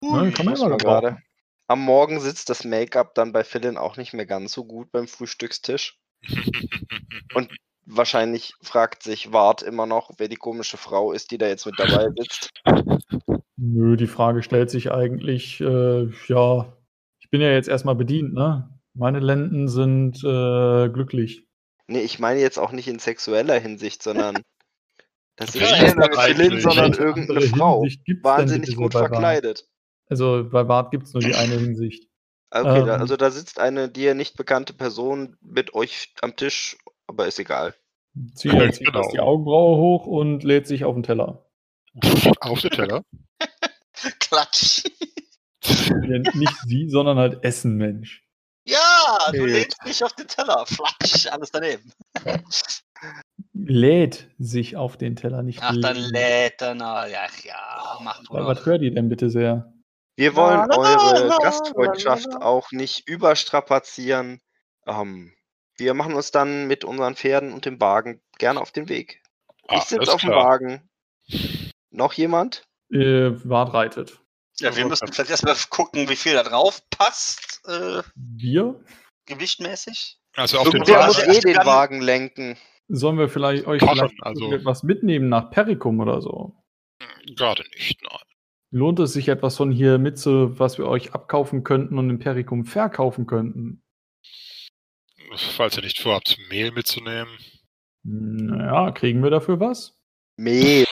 ne, kann man immer gerade. Am Morgen sitzt das Make-up dann bei Philin auch nicht mehr ganz so gut beim Frühstückstisch. Und wahrscheinlich fragt sich Wart immer noch, wer die komische Frau ist, die da jetzt mit dabei sitzt. Nö, die Frage stellt sich eigentlich, äh, ja, ich bin ja jetzt erstmal bedient, ne? Meine Lenden sind äh, glücklich. Nee, ich meine jetzt auch nicht in sexueller Hinsicht, sondern das ist Ja, nicht eigentlich. sondern irgendeine Frau. Wahnsinnig gut verkleidet. Also bei Bart gibt es nur die eine Hinsicht. Okay, da, Ähm. also da sitzt eine dir nicht bekannte Person mit euch am Tisch, aber ist egal. Sie Ja, sich genau. die Augenbraue hoch und lädt sich auf den Teller. Auf den Teller. Klatsch. Ja, nicht sie, sondern halt Essen, Mensch. Ja, du Shit. legst dich auf den Teller. Flatsch, alles daneben. Lädt sich auf den Teller, nicht Ach, dann lädt er noch. Ja, ja, mach Aber mal. Was hört ihr denn bitte sehr? Wir wollen eure Gastfreundschaft auch nicht überstrapazieren. Ähm, wir machen uns dann mit unseren Pferden und dem Wagen gerne auf den Weg. Ich sitze auf dem. Wagen. Noch jemand? Äh, reitet. Ja, wir müssen vielleicht erstmal gucken, wie viel da drauf passt, äh, Wir? gewichtmäßig. Also auf den Irgendwer Wagen- muss eh den Wagen lenken. Sollen wir vielleicht euch vielleicht also- etwas mitnehmen nach Perikum oder so? Gerade nicht, nein. Lohnt es sich etwas von hier mit, so, was wir euch abkaufen könnten und in Perikum verkaufen könnten? Falls ihr nicht vorhabt, Mehl mitzunehmen. Naja, kriegen wir dafür was? Mehl.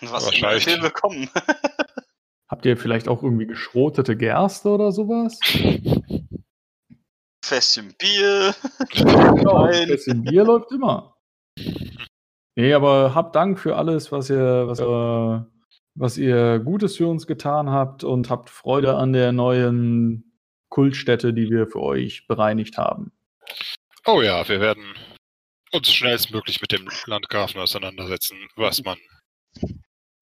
Und was Wahrscheinlich. viel bekommen. Habt ihr vielleicht auch irgendwie geschrotete Gerste oder sowas? Fässchen Bier. Genau, bisschen Bier läuft immer. Nee, aber habt Dank für alles, was ihr, was ihr, was ihr Gutes für uns getan habt und habt Freude an der neuen Kultstätte, die wir für euch bereinigt haben. Oh ja, wir werden uns schnellstmöglich mit dem Landgrafen auseinandersetzen, was man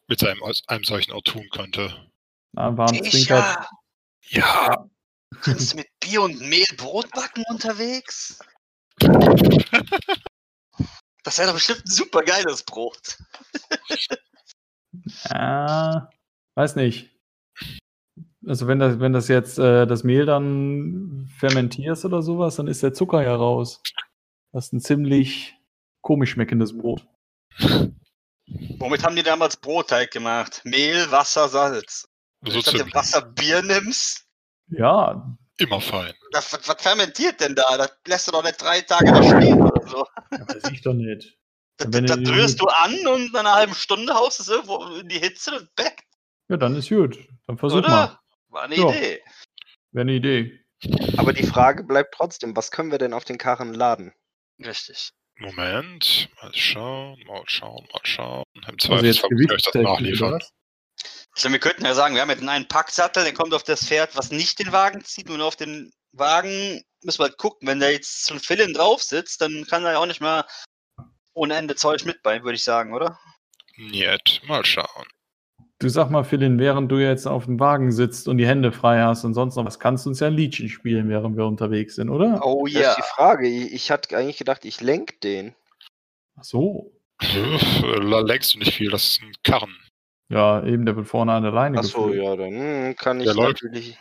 mit seinem, einem solchen Ort tun könnte. Na, waren zwinkert. Sicher. Ja, Sind Sie mit Bier und Mehl Brot backen unterwegs? Das wäre doch bestimmt ein super geiles Brot. Ja, weiß nicht. Also wenn das, wenn das jetzt äh, das Mehl dann fermentierst oder sowas, dann ist der Zucker ja raus. Das ist ein ziemlich komisch schmeckendes Brot. Womit haben die damals Brotteig gemacht? Mehl, Wasser, Salz. so Statt dem ziemlich. Wasser Bier nimmst, Ja, Immer fein. das, was, was fermentiert denn da? Das lässt du doch nicht drei Tage da stehen oder so. ja, weiß ich doch nicht. Das, das du- rührst du an und nach einer halben Stunde haust es irgendwo in die Hitze und weg, Ja, dann ist gut. Dann versuch oder? mal. War eine Ja. Idee. Wäre eine Idee. Aber die Frage bleibt trotzdem, was können wir denn auf den Karren laden? Richtig. Moment, mal schauen, mal schauen, mal schauen. Im Also jetzt Zweifelsfall muss ich euch das nachliefern. Also wir könnten ja sagen, wir haben jetzt einen Packsattel, der kommt auf das Pferd, was nicht den Wagen zieht, nur auf den Wagen müssen wir halt gucken. Wenn da jetzt so ein Philin drauf sitzt, dann kann er ja auch nicht mehr ohne Ende Zeug mitbringen, würde ich sagen, oder? Niet, mal schauen. Du sag mal, Philin, während du jetzt auf dem Wagen sitzt und die Hände frei hast und sonst noch was, kannst du uns ja ein Liedchen spielen, während wir unterwegs sind, oder? Oh Das ist die Frage. Ich, ich hatte eigentlich gedacht, ich lenk den. Ach so. Da lenkst du nicht viel, das ist ein Karren. Ja, eben, der wird vorne an der Leine Achso, geführt. ja, dann hm, kann ich Der läuft. natürlich.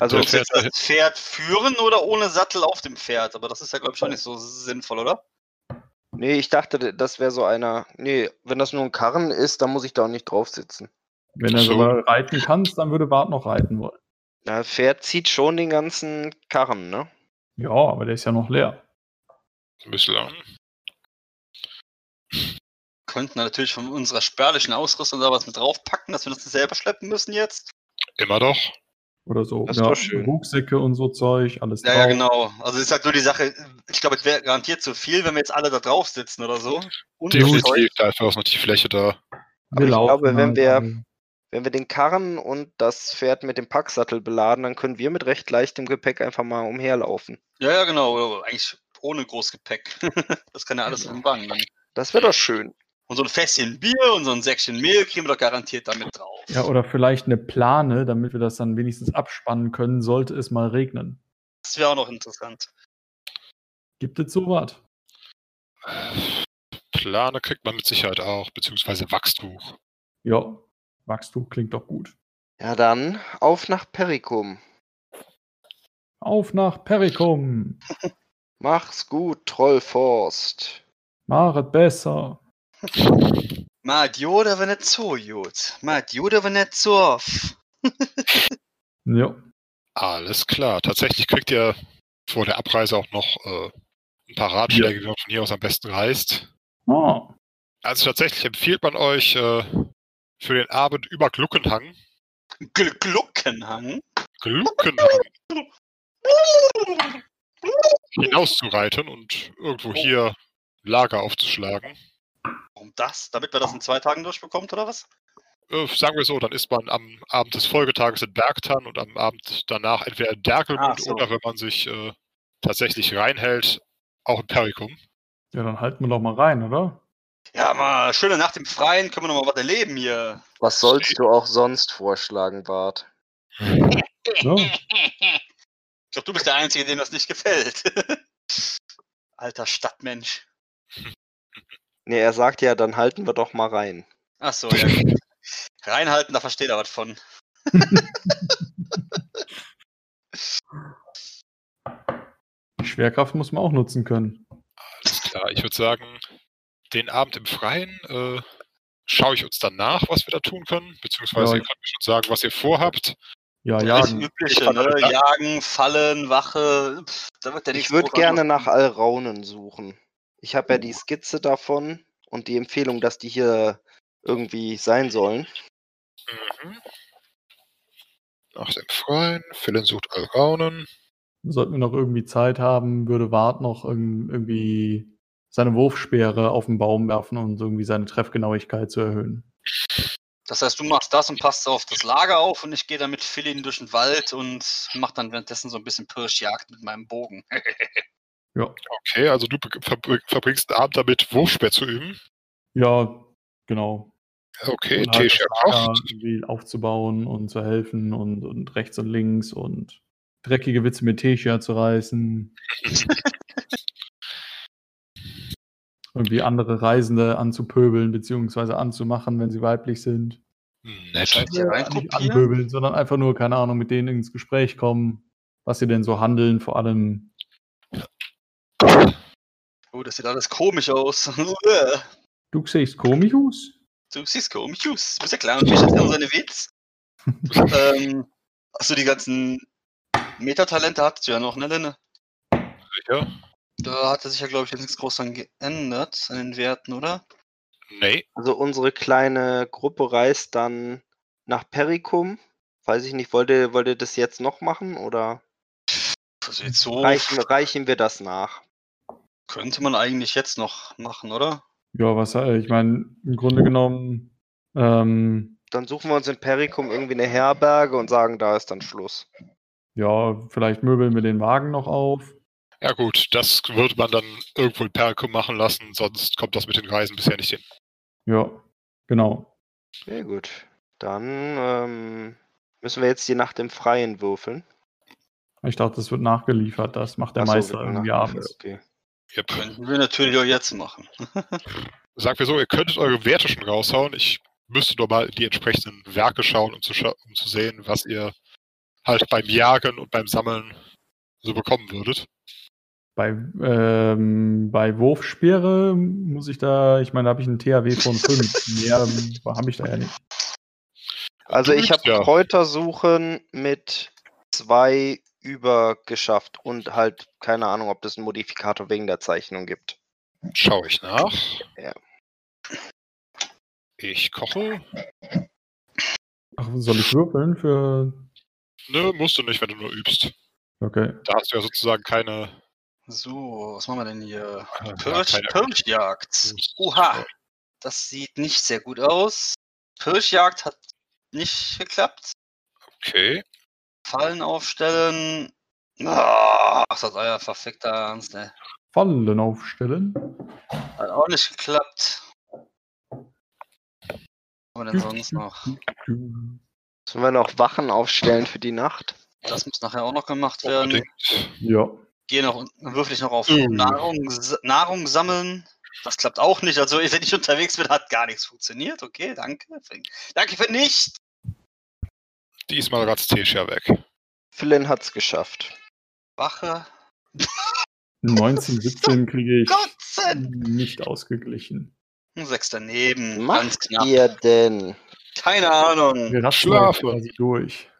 Also, das Pferd führen oder ohne Sattel auf dem Pferd? Aber das ist ja, glaube ich, schon nicht so sinnvoll, oder? Nee, ich dachte, das wäre so einer. Nee, wenn das nur ein Karren ist, dann muss ich da auch nicht drauf sitzen. Wenn er sogar reiten kannst, dann würde Bart noch reiten wollen. Na, Pferd zieht schon den ganzen Karren, ne? Ja, aber der ist ja noch leer. ein bisschen lang. Könnten natürlich von unserer spärlichen Ausrüstung da was mit draufpacken, dass wir das nicht selber schleppen müssen jetzt. Immer doch. Oder so. Das ist doch schön. Rucksäcke und so Zeug, alles Ja, ja, drauf. genau. Also ist halt nur die Sache, ich glaube, es wäre garantiert zu viel, wenn wir jetzt alle da drauf sitzen oder so. Und Definitiv, dafür ist noch die Fläche da. Aber ich glaube, wenn halt wir-. Wenn wir den Karren und das Pferd mit dem Packsattel beladen, dann können wir mit recht leichtem Gepäck einfach mal umherlaufen. Ja, ja, genau. Eigentlich ohne Großgepäck. das kann ja alles im Wagen dann. Das wäre doch schön. Und so ein Fässchen Bier und so ein Säckchen Mehl kriegen wir doch garantiert damit drauf. Ja, oder vielleicht eine Plane, damit wir das dann wenigstens abspannen können, sollte es mal regnen. Das wäre auch noch interessant. Gibt es sowas? Plane kriegt man mit Sicherheit auch, beziehungsweise Wachstuch. Ja, Wachstuch klingt doch gut. Ja, dann auf nach Perikum. Auf nach Perikum. Mach's gut, Trollforst. Machet besser. Mat Joda wenn net zo Jod. Mat Joda wenn net zo. Ja. Alles klar. Tatsächlich kriegt ihr vor der Abreise auch noch äh, ein paar Ratschläge, wie man von hier aus am besten reist. Ah, Also tatsächlich empfiehlt man euch äh, für den Abend über Gluckenhang, Gl Gluckenhang. Gluckenhang hinauszureiten und irgendwo hier Lager aufzuschlagen. Warum das? Damit wir das in zwei Tagen durchbekommt, oder was? Äh, sagen wir so, dann ist man am Abend des Folgetages in Bergtan und am Abend danach entweder in Derkelmund so. oder wenn man sich äh, tatsächlich reinhält, auch in Perikum. ja, dann halten wir doch mal rein, oder? Ja, mal schöne Nacht im Freien, können wir noch mal was erleben hier. Was sollst du auch sonst vorschlagen, Bart? Ja. Ich glaube, du bist der Einzige, dem das nicht gefällt. Alter Stadtmensch. Nee, er sagt ja, dann halten wir doch mal rein. Ach so, ja. Reinhalten, da versteht er was von. Die Schwerkraft muss man auch nutzen können. Alles klar, ich würde sagen, den Abend im Freien äh, schaue ich uns dann nach, was wir da tun können, beziehungsweise Ja. ihr könnt mir schon sagen, was ihr vorhabt. Ja, Das ja. Übliche, ne? Jagen, Fallen, Wache. Pff, da wird der Ich würde gerne nach Alraunen suchen. Ich habe ja die Skizze davon und die Empfehlung, dass die hier irgendwie sein sollen. Mhm. Nach dem Freien, Philin sucht Alraunen. Sollten wir noch irgendwie Zeit haben, würde Wart noch irg- irgendwie seine Wurfspeere auf den Baum werfen und irgendwie seine Treffgenauigkeit zu erhöhen. Das heißt, du machst das und passt auf das Lager auf und ich gehe dann mit Philin durch den Wald und mach dann währenddessen so ein bisschen Pirschjagd mit meinem Bogen. Okay, also du verbringst den Abend damit, Wurfspeer zu üben. Ja, genau. Okay, Und halt das irgendwie aufzubauen und zu helfen und, und rechts und links und dreckige Witze mit Tesha zu reißen. irgendwie andere Reisende anzupöbeln beziehungsweise anzumachen, wenn sie weiblich sind. Nett. Ja, reinkopieren? nicht anpöbeln, sondern einfach nur, keine Ahnung, mit denen ins Gespräch kommen, was sie denn so handeln, vor allem. Oh, das sieht alles komisch aus. Du siehst komisch aus. du siehst komisch aus. Du bist ja klar, und hat immer seine Witz. ähm, achso, die ganzen Metatalente hattest du ja noch, ne, Lenne? Sicher? Da hatte sich ja, glaube ich, jetzt nichts groß dran geändert an den Werten, oder? Nee. Also unsere kleine Gruppe reist dann nach Perikum. Weiß ich nicht, wollt ihr, wollt ihr das jetzt noch machen oder Also jetzt so reichen, reichen wir das nach? Könnte man eigentlich jetzt noch machen, oder? Ja, was, äh, ich meine, im Grunde genommen, ähm, Dann suchen wir uns in Perikum irgendwie eine Herberge und sagen, da ist dann Schluss. Ja, vielleicht möbeln wir den Wagen noch auf. Ja gut, das würde man dann irgendwo in Perkum machen lassen, sonst kommt das mit den Reisen bisher nicht hin. Ja, genau. Sehr gut. Dann ähm, müssen wir jetzt die Nacht im Freien würfeln. Ich dachte, das wird nachgeliefert. Das macht der Ach so, Meister irgendwie abends. Okay. Yep. Könnten wir natürlich auch jetzt machen. Sagen wir so, ihr könntet eure Werte schon raushauen. Ich müsste nur mal in die entsprechenden Werke schauen, um zu, scha um zu sehen, was ihr halt beim Jagen und beim Sammeln so bekommen würdet. Bei, ähm, bei Wurfspeere muss ich da, ich meine, da habe ich einen THW von 5. Mehr habe ich da ja nicht. Also ich habe ja. Kräutersuchen mit zwei über geschafft und halt keine Ahnung, ob das einen Modifikator wegen der Zeichnung gibt. Schau ich nach. Ja. Ich koche. Ach, soll ich würfeln für. Ne, musst du nicht, wenn du nur übst. Okay. Da hast du ja sozusagen keine. So, was machen wir denn hier? ja, Pirsch, Pirschjagd. Oha, das sieht nicht sehr gut aus. Pirschjagd hat nicht geklappt. Okay. Fallen aufstellen. Ach, das hat euer verfickter Ernst, ne? Fallen aufstellen. Hat auch nicht geklappt. Was haben wir denn sonst noch? Sollen wir noch Wachen aufstellen für die Nacht? Das muss nachher auch noch gemacht werden. Ja. Gehe noch dann würfel ich noch auf Uh. Nahrung, Nahrung sammeln. Das klappt auch nicht. Also wenn ich unterwegs bin, hat gar nichts funktioniert. Okay, danke. Danke für nicht. Diesmal ratzt Tesha weg. Flynn hat's geschafft. Wache. 19, 17 kriege ich nicht ausgeglichen. Sechs daneben. Macht ihr denn? Keine Ahnung. Wir rasten Schlafen. da quasi durch.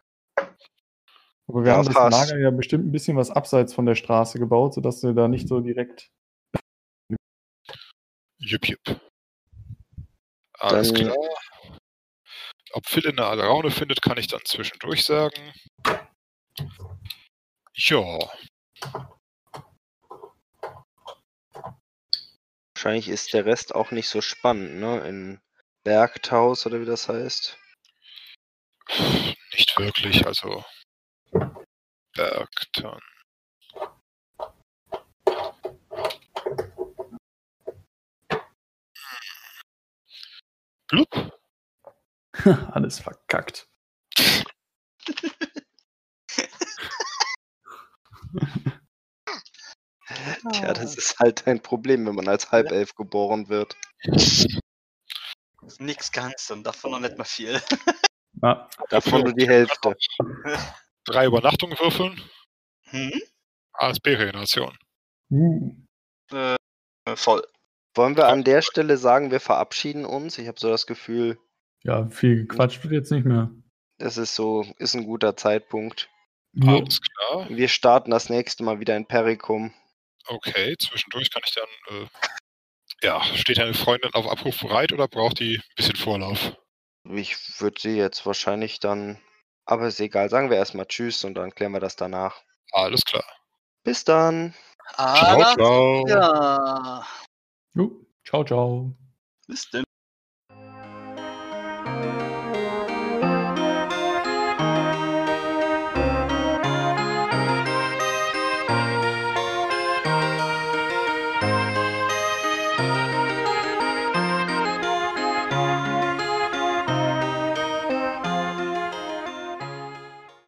Aber wir Ja, haben das passt. Lager ja bestimmt ein bisschen was abseits von der Straße gebaut, sodass wir da nicht so direkt. Jupp, jupp. Alles Dann- klar. Ob Phil in der Laune findet, kann ich dann zwischendurch sagen. Ja, Wahrscheinlich ist der Rest auch nicht so spannend, ne? In Bergtaus oder wie das heißt. nicht wirklich. Also Bergtan. Blub. Alles verkackt. Tja, das ist halt ein Problem, wenn man als Halbelf geboren wird. Nix ganz und davon noch nicht mal viel. Ah, Davon nur die Hälfte. Drei Übernachtungen würfeln. Hm? ASB-Regeneration. uh, Äh, voll. Wollen wir an der Stelle sagen, wir verabschieden uns? Ich habe so das Gefühl, ja, viel gequatscht wird jetzt nicht mehr. das ist so, ist ein guter Zeitpunkt. Ja. Alles klar. Wir starten das nächste Mal wieder in Perikum. Okay, zwischendurch kann ich dann. Äh, ja, steht deine Freundin auf Abruf bereit oder braucht die ein bisschen Vorlauf? Ich würde sie jetzt wahrscheinlich dann, aber ist egal, sagen wir erstmal Tschüss und dann klären wir das danach. Alles klar. Bis dann. Ciao, Alles ciao. klar. Jo, ciao, ciao. Bis denn.